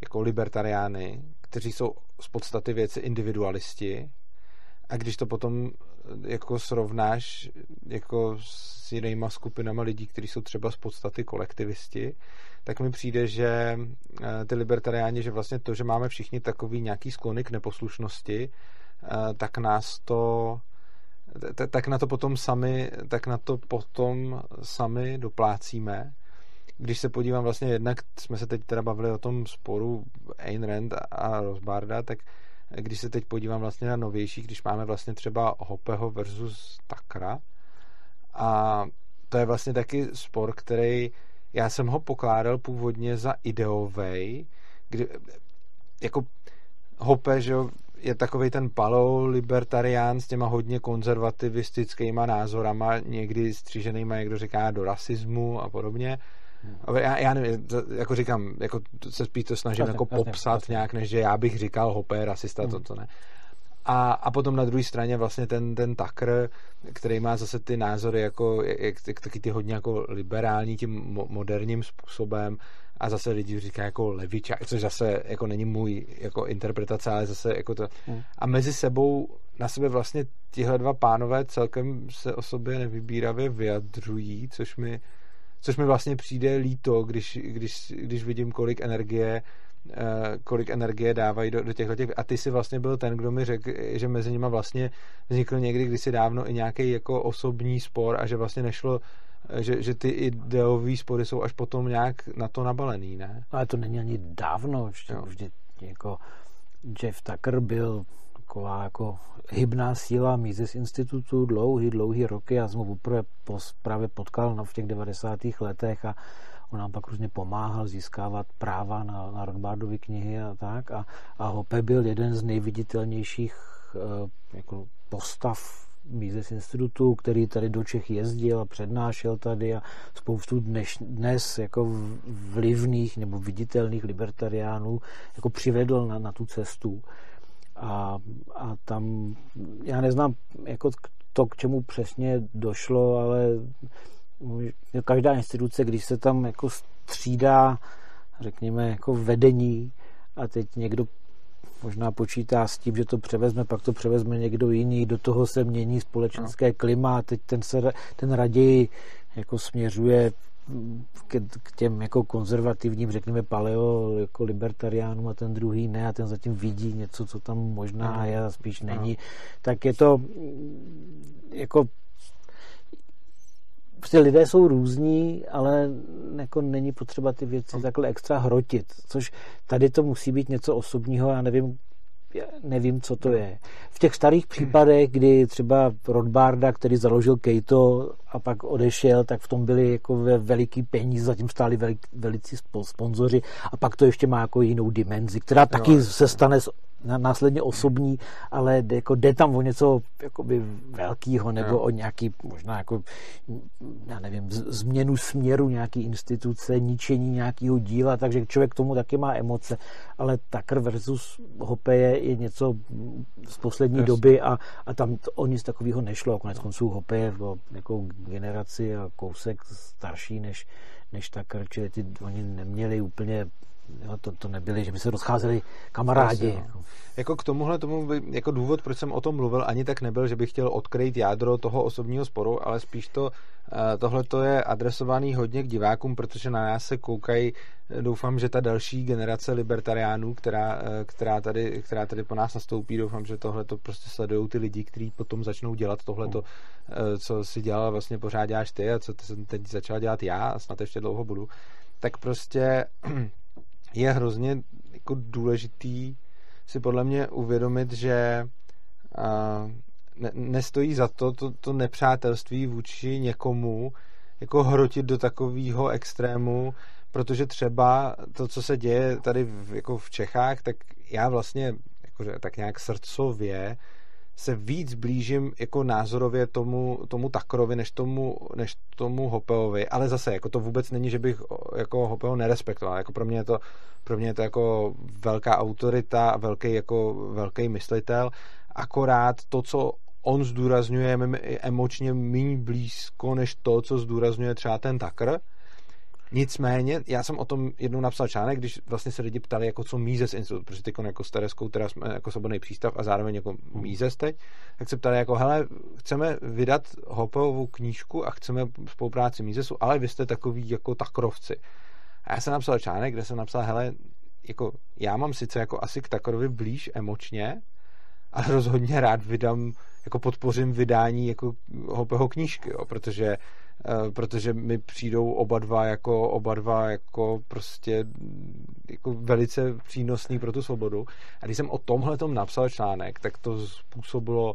jako libertariány, kteří jsou z podstaty věci individualisti, a když to potom eh, jako srovnáš jako s jinýma skupinama lidí, kteří jsou třeba z podstaty kolektivisti, tak mi přijde, že eh, ty libertariáni, že vlastně to, že máme všichni takový nějaký sklony k neposlušnosti, Eh, tak nás to tak na to potom sami, tak na to potom sami doplácíme. Když se podívám vlastně jednak, jsme se teď teda bavili o tom sporu Ayn Rand a Rosbarda, tak když se teď podívám vlastně na novější, když máme vlastně třeba Hopeho versus Takra a to je vlastně taky spor, který já jsem ho pokládal původně za ideovej, kdy jako Hope, že je takový ten palou libertarián s těma hodně konzervativistickýma názorama, někdy stříženýma, jak kdo říká, do rasismu a podobně. Hmm. Já, já nevím, jako říkám, jako se spíš to snažím jako popsat nějak, než že já bych říkal hopé, rasista, hmm. to, to ne. A, a potom na druhé straně vlastně ten, ten Tucker, který má zase ty názory jako, jak, jak, taky ty hodně jako liberální tím moderním způsobem a zase lidi říkají jako levičák, což zase jako není můj jako interpretace, ale zase jako to. Hmm. A mezi sebou na sebe vlastně tihle dva pánové celkem se o sobě nevybíravě vyjadřují, což mi, což mi vlastně přijde líto, když, když, když vidím, kolik energie kolik energie dávají do, do těchto těch. A ty si vlastně byl ten, kdo mi řekl, že mezi nimi vlastně vznikl někdy kdysi dávno i nějaký jako osobní spor a že vlastně nešlo že, že ty ideové spory jsou až potom nějak na to nabalený, ne? Ale to není ani dávno, vždy, vždy jako Jeff Tucker byl taková jako hybná síla Mises institutu dlouhý, dlouhý roky. Já jsem ho poprvé právě potkal no, v těch 90. letech a on nám pak různě pomáhal získávat práva na, na Rothbardovy knihy a tak. A, a Hoppe byl jeden z nejviditelnějších uh, jako postav Mises institutu, který tady do Čech jezdil a přednášel tady a spoustu dnes, dnes jako vlivných nebo viditelných libertariánů jako přivedl na, na tu cestu. A, a tam, já neznám jako to, k čemu přesně došlo, ale každá instituce, když se tam jako střídá, řekněme, jako vedení a teď někdo možná počítá s tím, že to převezme, pak to převezme někdo jiný, do toho se mění společenské no. klima, teď ten, se, ten raději jako směřuje k, k těm jako konzervativním, řekněme paleo jako libertariánům a ten druhý ne a ten zatím vidí něco, co tam možná je a spíš není, tak je to jako prostě lidé jsou různí, ale jako není potřeba ty věci takhle extra hrotit, což tady to musí být něco osobního, já nevím, nevím, co to je. V těch starých případech, kdy třeba Rodbarda, který založil Kejto a pak odešel, tak v tom byly jako veliký peníze, zatím stáli velik, velicí sponzoři a pak to ještě má jako jinou dimenzi, která taky no, se stane následně osobní, ale jde, jako jde tam o něco jakoby velkého nebo jo. o nějaký možná jako já nevím, změnu směru nějaký instituce, ničení nějakého díla, takže člověk k tomu taky má emoce, ale Tucker versus Hope je, něco z poslední yes. doby a, a tam to, o nic takového nešlo. Konec konců Hope je o jako generaci a kousek starší než, než Tucker, čili ty, oni neměli úplně Jo, to, to nebyly, že by se rozcházeli kamarádi. Vlastně, no. Jako k tomuhle tomu jako důvod, proč jsem o tom mluvil, ani tak nebyl, že bych chtěl odkryt jádro toho osobního sporu, ale spíš to, eh, tohle to je adresovaný hodně k divákům, protože na nás se koukají, doufám, že ta další generace libertariánů, která, eh, která, tady, která tady po nás nastoupí, doufám, že tohle to prostě sledují ty lidi, kteří potom začnou dělat tohle, eh, co si dělal vlastně pořád děláš ty a co jsem teď začal dělat já a snad ještě dlouho budu, tak prostě je hrozně jako důležitý si podle mě uvědomit, že ne, nestojí za to, to to nepřátelství vůči někomu jako hrotit do takového extrému, protože třeba to, co se děje tady v, jako v Čechách, tak já vlastně jakože, tak nějak srdcově se víc blížím jako názorově tomu, tomu Takrovi, než tomu, než tomu Hopeovi, ale zase, jako to vůbec není, že bych jako Hopeo nerespektoval, jako pro mě je to, pro mě je to jako velká autorita velký, jako velký myslitel, akorát to, co on zdůrazňuje, je emočně méně blízko, než to, co zdůrazňuje třeba ten Takr, Nicméně, já jsem o tom jednou napsal článek, když vlastně se lidi ptali, jako co Mízes institut, protože teď jako Stareskou teda jsme jako svobodný přístav a zároveň jako hmm. Mízes teď, tak se ptali jako, hele, chceme vydat Hopeovou knížku a chceme spolupráci Mízesu, ale vy jste takový jako takrovci. A já jsem napsal článek, kde jsem napsal, hele, jako já mám sice jako asi k Takrovi blíž emočně, ale rozhodně rád vydám, jako podpořím vydání jako Hopeho knížky, jo, protože protože mi přijdou oba dva jako oba dva jako prostě jako velice přínosný pro tu svobodu. A když jsem o tomhle tom napsal článek, tak to způsobilo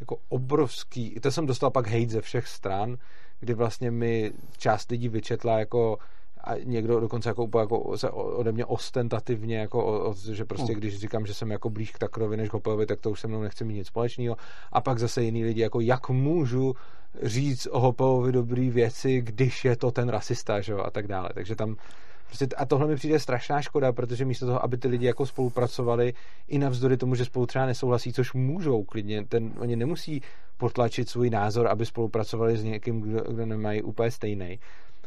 jako obrovský, to jsem dostal pak hate ze všech stran, kdy vlastně mi část lidí vyčetla jako a někdo dokonce jako úplně jako se ode mě ostentativně, jako o, o, že prostě mm. když říkám, že jsem jako blíž k Takrovi než Hopeovi, tak to už se mnou nechce mít nic společného. A pak zase jiný lidi, jako jak můžu říct o Hopeovi dobrý věci, když je to ten rasista, že jo, a tak dále. Takže tam Prostě a tohle mi přijde strašná škoda, protože místo toho, aby ty lidi jako spolupracovali i navzdory tomu, že spolu třeba nesouhlasí, což můžou klidně, ten, oni nemusí potlačit svůj názor, aby spolupracovali s někým, kdo, kdo nemají úplně stejný.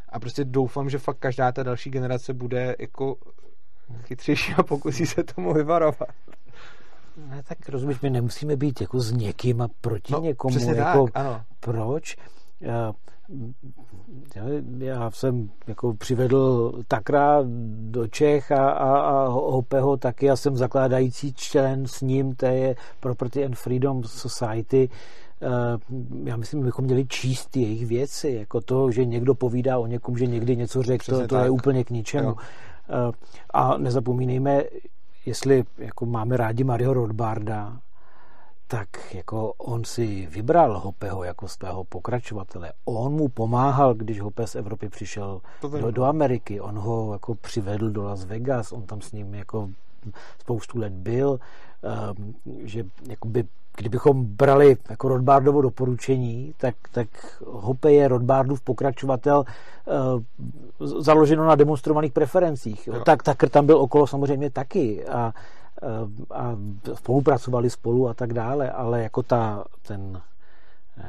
A prostě doufám, že fakt každá ta další generace bude jako chytřejší a pokusí se tomu vyvarovat. Ne, tak rozumíš, my nemusíme být jako s někým a proti no, někomu. Jako, tak, ano. Proč? Já, já jsem jako přivedl Takra do Čech a, a, a Hopeho taky. Já jsem zakládající člen s ním, to je Property and Freedom Society. Eh, já myslím, bychom měli číst jejich věci, jako to, že někdo povídá o někom, že někdy něco řekl, to, to je úplně k ničemu. Jo. Eh, a nezapomínejme, jestli jako máme rádi Mario Rodbarda, tak jako on si vybral Hopeho jako svého pokračovatele. On mu pomáhal, když Hope z Evropy přišel do, do Ameriky. On ho jako přivedl do Las Vegas, on tam s ním jako spoustu let byl, že jakoby kdybychom brali jako Rodbardovo doporučení, tak, tak Hope je Rodbardův pokračovatel uh, založeno na demonstrovaných preferencích. Jo. Tak Tucker tam byl okolo samozřejmě taky a, uh, a spolupracovali spolu a tak dále, ale jako ta, ten, uh,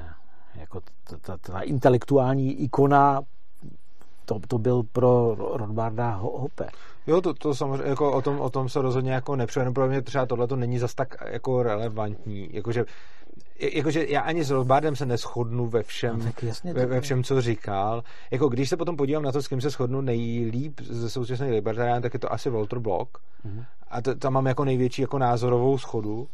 jako ta, ta, ta intelektuální ikona to, to byl pro Rothbarda Hoppe. Jo, to, to samozřejmě, jako o tom, o tom se rozhodně jako nepřeju, pro mě třeba tohle to není zas tak jako relevantní, jakože jakože já ani s Rothbardem se neschodnu ve všem, no, jasně, ve, ve všem, co říkal. Jako když se potom podívám na to, s kým se shodnu nejlíp ze současných libertariánů, tak je to asi Walter Block. Mm-hmm. A tam mám jako největší jako názorovou schodu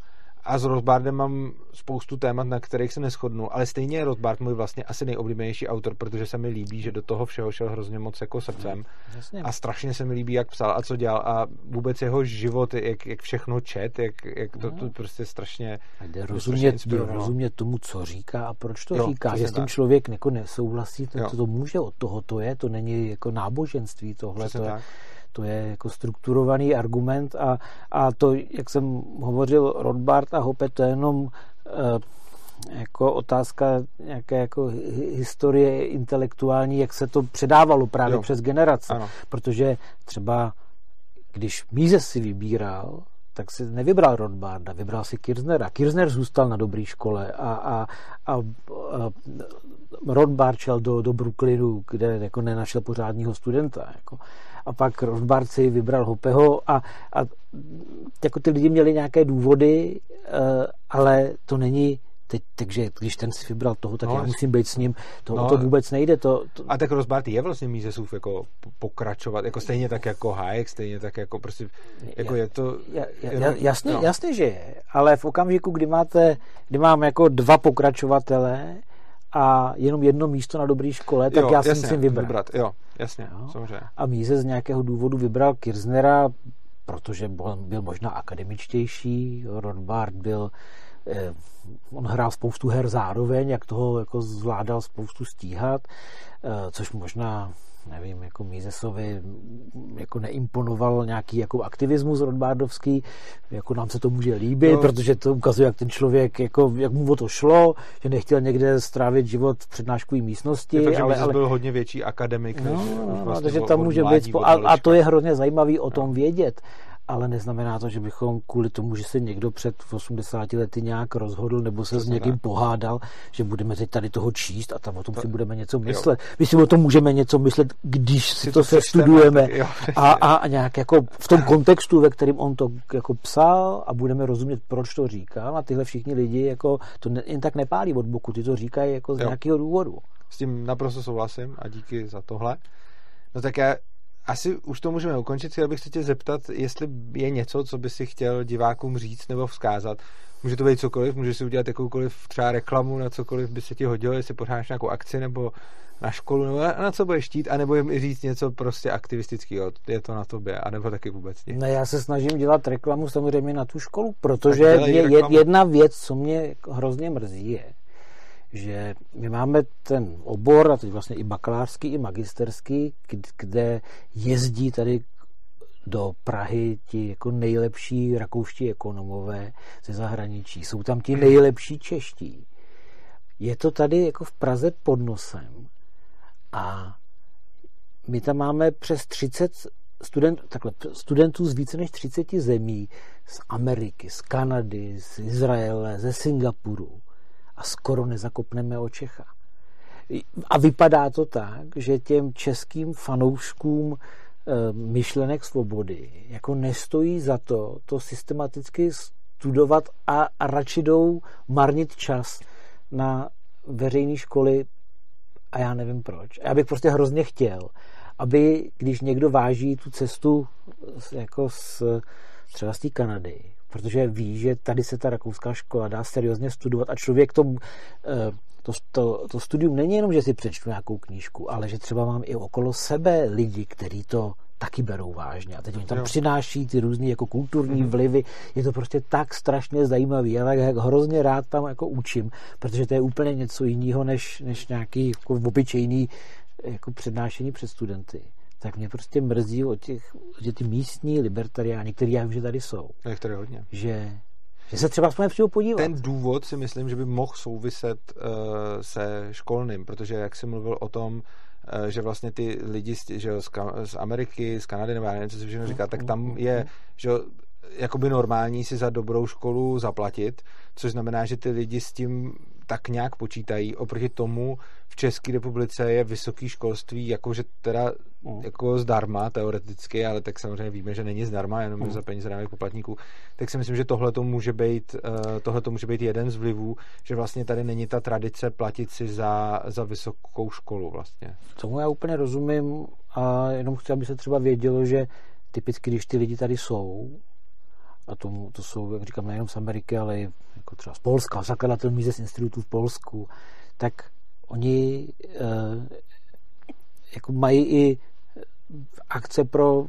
a s Rothbardem mám spoustu témat, na kterých se neschodnu, ale stejně je Rothbard můj vlastně asi nejoblíbenější autor, protože se mi líbí, že do toho všeho šel hrozně moc jako srdcem. Jasně. a strašně se mi líbí, jak psal a co dělal a vůbec jeho život, jak, jak všechno čet, jak, jak to, to prostě strašně a jde rozumět, rozumět tomu, co říká a proč to jo, říká, že s tím člověk jako nesouhlasí, to, to, to může od toho to je, to není jako náboženství tohle, to je, tak to je jako strukturovaný argument a, a to, jak jsem hovořil, Rothbard a Hoppe, to je jenom e, jako otázka nějaké jako historie intelektuální, jak se to předávalo právě jo. přes generace. Ano. Protože třeba když Mises si vybíral, tak si nevybral Rothbarda, vybral si Kirznera. Kirchner zůstal na dobré škole a, a, a, a Rothbard šel do, do Brooklynu, kde jako nenašel pořádního studenta. Jako a pak Rothbard si vybral Hopeho a, a jako ty lidi měli nějaké důvody, eh, ale to není Teď, takže když ten si vybral toho, tak no, já musím být s ním. To, no, to vůbec nejde. To, to... A tak Rozbart je vlastně Mízesův jako pokračovat, jako stejně tak jako Hayek, stejně tak jako prostě, jako ja, je to... Ja, ja, jenom, jasně, no. jasně, že je, ale v okamžiku, kdy máte, kdy mám jako dva pokračovatele, a jenom jedno místo na dobré škole, tak jo, já si jasně, musím vybrat. vybrat. Jo, jasně, jo? samozřejmě. A Míze z nějakého důvodu vybral Kirznera, protože byl možná akademičtější, Rothbard byl eh, on hrál spoustu her zároveň, jak toho jako zvládal spoustu stíhat, eh, což možná nevím, jako Mízesovi jako neimponoval nějaký jako aktivismus Rodbárdovský, jako nám se to může líbit, no. protože to ukazuje, jak ten člověk, jako, jak mu o to šlo, že nechtěl někde strávit život v přednáškové místnosti. Je ale, ale byl hodně větší akademik, no, než no, vlastně takže tam může být, a, a to je hrozně zajímavý o tom no. vědět ale neznamená to, že bychom kvůli tomu, že se někdo před 80 lety nějak rozhodl nebo se to s někým ne. pohádal, že budeme teď tady toho číst a tam o tom to, si budeme něco myslet. Jo. My si o tom můžeme něco myslet, když si to, to se studujeme a, a, a nějak jako v tom kontextu, ve kterém on to jako psal a budeme rozumět, proč to říkal a tyhle všichni lidi jako to ne, jen tak nepálí od boku, ty to říkají jako z jo. nějakého důvodu. S tím naprosto souhlasím a díky za tohle. No tak já asi už to můžeme ukončit. Chtěl bych se tě zeptat, jestli je něco, co by si chtěl divákům říct nebo vzkázat. Může to být cokoliv, může si udělat jakoukoliv třeba reklamu na cokoliv by se ti hodilo, jestli pořádáš nějakou akci nebo na školu, nebo na co budeš štít, anebo jim i říct něco prostě aktivistického. Je to na tobě, anebo taky vůbec nic. No já se snažím dělat reklamu samozřejmě na tu školu, protože je jedna věc, co mě hrozně mrzí, je, že my máme ten obor, a teď vlastně i bakalářský, i magisterský, kde jezdí tady do Prahy ti jako nejlepší rakouští ekonomové ze zahraničí. Jsou tam ti nejlepší čeští. Je to tady jako v Praze pod nosem a my tam máme přes 30 student, takhle, studentů z více než 30 zemí, z Ameriky, z Kanady, z Izraele, ze Singapuru a skoro nezakopneme o Čecha. A vypadá to tak, že těm českým fanouškům eh, myšlenek svobody jako nestojí za to to systematicky studovat a, radši jdou marnit čas na veřejné školy a já nevím proč. Já bych prostě hrozně chtěl, aby když někdo váží tu cestu jako z, třeba z té Kanady, protože ví, že tady se ta rakouská škola dá seriózně studovat a člověk to, eh, to, to, to studium není jenom, že si přečtu nějakou knížku, ale že třeba mám i okolo sebe lidi, kteří to taky berou vážně. A teď oni tam jo. přináší ty různé jako kulturní mm-hmm. vlivy. Je to prostě tak strašně zajímavý. Já tak hrozně rád tam jako učím, protože to je úplně něco jiného, než, než nějaký jako obyčejný jako přednášení před studenty tak mě prostě mrzí o těch, že ty místní libertariáni, kteří já vím, že tady jsou. Tady hodně. Že, že se třeba aspoň přijdu podívat. Ten důvod si myslím, že by mohl souviset uh, se školným, protože jak jsi mluvil o tom, uh, že vlastně ty lidi z, že z, z Ameriky, z Kanady, nebo já nevím, co si všechno říká, tak tam je, že jakoby normální si za dobrou školu zaplatit, což znamená, že ty lidi s tím tak nějak počítají. Oproti tomu v České republice je vysoké školství jakože teda mm. jako zdarma teoreticky, ale tak samozřejmě víme, že není zdarma, jenom mm. za peníze daných poplatníků. Tak si myslím, že tohle to může být, uh, tohle to může být jeden z vlivů, že vlastně tady není ta tradice platit si za, za vysokou školu vlastně. Tomu já úplně rozumím a jenom chci, aby se třeba vědělo, že typicky, když ty lidi tady jsou, a to, to jsou, jak říkám, nejenom z Ameriky, ale i jako třeba z Polska, zakladatel Mises Institutu v Polsku, tak oni e, jako mají i akce pro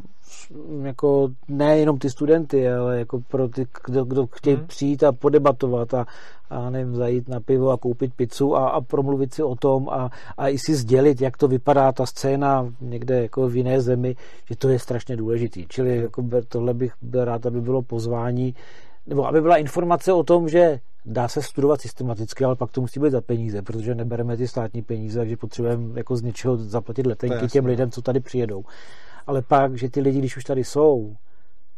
jako nejenom ty studenty, ale jako pro ty, kdo, kdo chtějí hmm. přijít a podebatovat a, a nevím, zajít na pivo a koupit pizzu a, a promluvit si o tom a, a i si sdělit, jak to vypadá ta scéna někde jako v jiné zemi, že to je strašně důležitý. Čili jako tohle bych byl rád, aby bylo pozvání, nebo aby byla informace o tom, že dá se studovat systematicky, ale pak to musí být za peníze, protože nebereme ty státní peníze, takže potřebujeme jako z něčeho zaplatit letenky těm lidem, co tady přijedou. Ale pak, že ty lidi, když už tady jsou,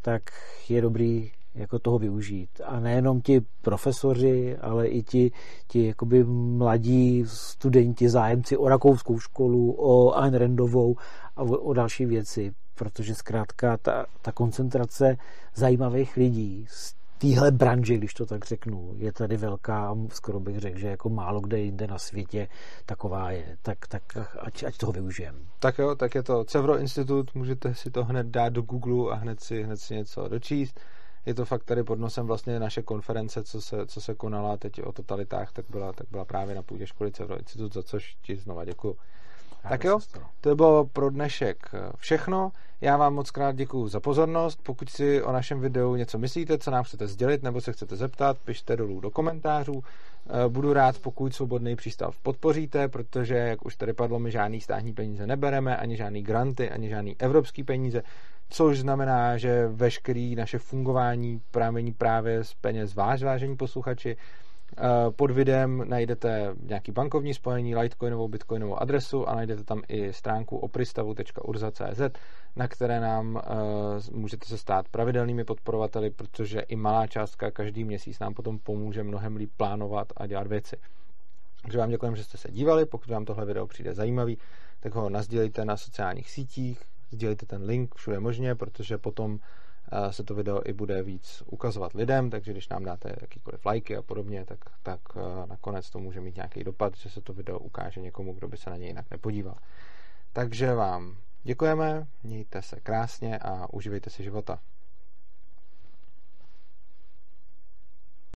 tak je dobrý jako toho využít. A nejenom ti profesoři, ale i ti, ti jakoby mladí studenti, zájemci o rakouskou školu, o Ayn Randovou a o, o další věci, protože zkrátka ta, ta koncentrace zajímavých lidí z téhle branži, když to tak řeknu, je tady velká, skoro bych řekl, že jako málo kde jinde na světě taková je. Tak, tak ať, ať toho využijeme. Tak jo, tak je to Cevro Institut, můžete si to hned dát do Google a hned si, hned si něco dočíst. Je to fakt tady pod nosem vlastně naše konference, co se, co se konala teď o totalitách, tak byla, tak byla právě na půdě školy Cevro Institut, za což ti znova děkuju. Tak jo, to bylo pro dnešek všechno. Já vám moc krát děkuji za pozornost. Pokud si o našem videu něco myslíte, co nám chcete sdělit nebo se chcete zeptat, pište dolů do komentářů. Eh, budu rád, pokud svobodný přístav podpoříte, protože, jak už tady padlo, my žádný státní peníze nebereme, ani žádný granty, ani žádný evropský peníze, což znamená, že veškerý naše fungování pramení právě z peněz váš, vážení posluchači. Eh, pod videem najdete nějaký bankovní spojení, Litecoinovou, Bitcoinovou adresu a najdete tam i stránku opristavu.urza.cz, na které nám uh, můžete se stát pravidelnými podporovateli, protože i malá částka každý měsíc nám potom pomůže mnohem líp plánovat a dělat věci. Takže vám děkujeme, že jste se dívali. Pokud vám tohle video přijde zajímavý, tak ho nazdělejte na sociálních sítích, sdělejte ten link všude možně, protože potom se to video i bude víc ukazovat lidem, takže když nám dáte jakýkoliv lajky a podobně, tak, tak nakonec to může mít nějaký dopad, že se to video ukáže někomu, kdo by se na něj jinak nepodíval. Takže vám děkujeme, mějte se krásně a uživejte si života.